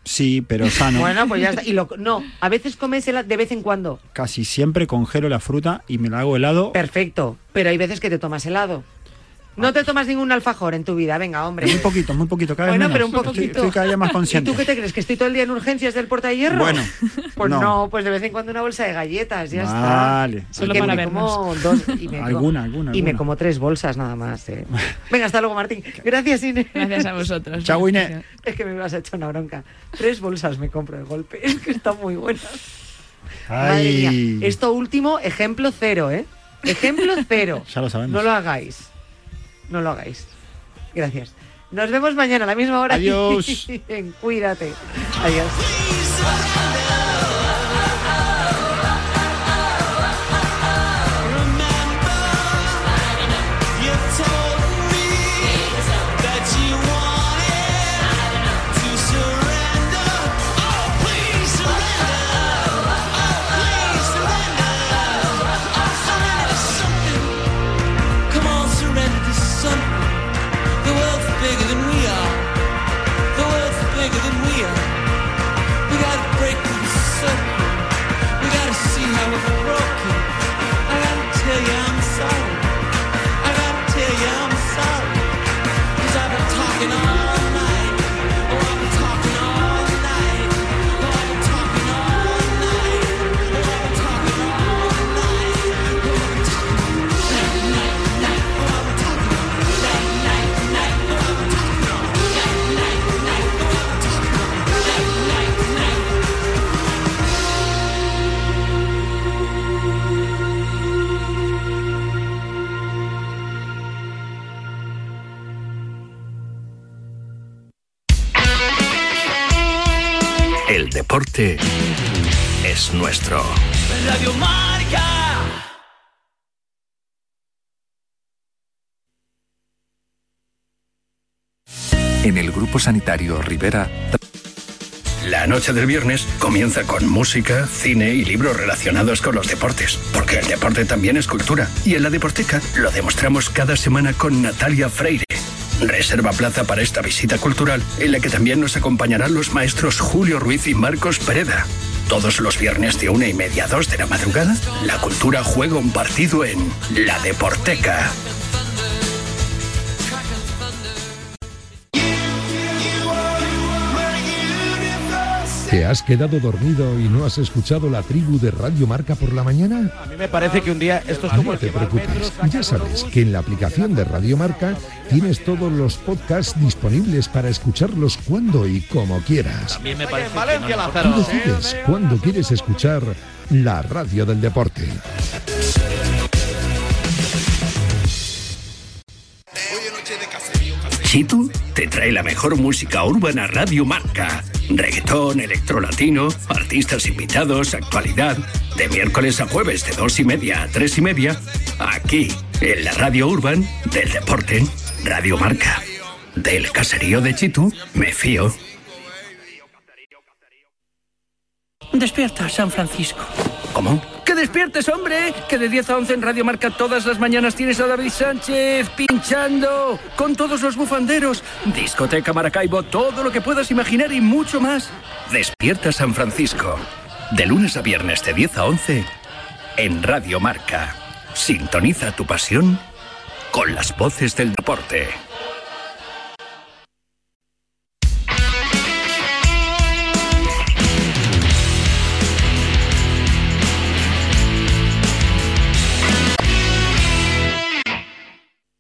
Sí, pero sano. Bueno, pues ya está. Y lo, no, a veces comes helado de vez en cuando. Casi siempre congelo la fruta y me la hago helado. Perfecto. Pero hay veces que te tomas helado. No te tomas ningún alfajor en tu vida, venga, hombre. Muy poquito, muy poquito, cada vez Bueno, menos. pero un poquito. Estoy, cada día más ¿Y consciente. tú qué te crees? ¿Que estoy todo el día en urgencias del porta de hierro? Bueno, Pues no. no. pues de vez en cuando una bolsa de galletas, ya Vale. está. Solo Y que para me como dos y me como- Alguna, alguna, Y me alguna. como tres bolsas nada más. eh. Venga, hasta luego, Martín. Gracias, Inés. Gracias a vosotros. Chao, Inés. Es que me vas a echar una bronca. Tres bolsas me compro de golpe. Es que están muy buenas. Madre Ay. mía. Esto último, ejemplo cero, ¿eh? Ejemplo cero. Ya lo sabemos. No lo hagáis. No lo hagáis. Gracias. Nos vemos mañana a la misma hora. Adiós. Cuídate. Adiós. Deporte es nuestro. Radio Marca. En el Grupo Sanitario Rivera La noche del viernes comienza con música, cine y libros relacionados con los deportes, porque el deporte también es cultura. Y en la Deporteca lo demostramos cada semana con Natalia Freire. Reserva plaza para esta visita cultural, en la que también nos acompañarán los maestros Julio Ruiz y Marcos Pereda. Todos los viernes de una y media a dos de la madrugada, la cultura juega un partido en La Deporteca. ¿Te has quedado dormido y no has escuchado la tribu de Radio Marca por la mañana? A mí me parece que un día esto es como No te preocupes, ya sabes que en la aplicación de Radio Marca tienes todos los podcasts disponibles para escucharlos cuando y como quieras. También me parece que no Tú decides cuándo quieres escuchar la radio del deporte. Chitu te trae la mejor música urbana Radio Marca. Reggaetón, electrolatino, artistas invitados, actualidad. De miércoles a jueves de dos y media a tres y media. Aquí, en la Radio Urban del Deporte. Radio Marca. Del caserío de Chitu, me fío. Despierta, San Francisco. ¿Cómo? ¡Que despiertes, hombre! Que de 10 a 11 en Radio Marca todas las mañanas tienes a David Sánchez pinchando con todos los bufanderos. Discoteca Maracaibo, todo lo que puedas imaginar y mucho más. Despierta, San Francisco. De lunes a viernes de 10 a 11 en Radio Marca. Sintoniza tu pasión con las voces del deporte.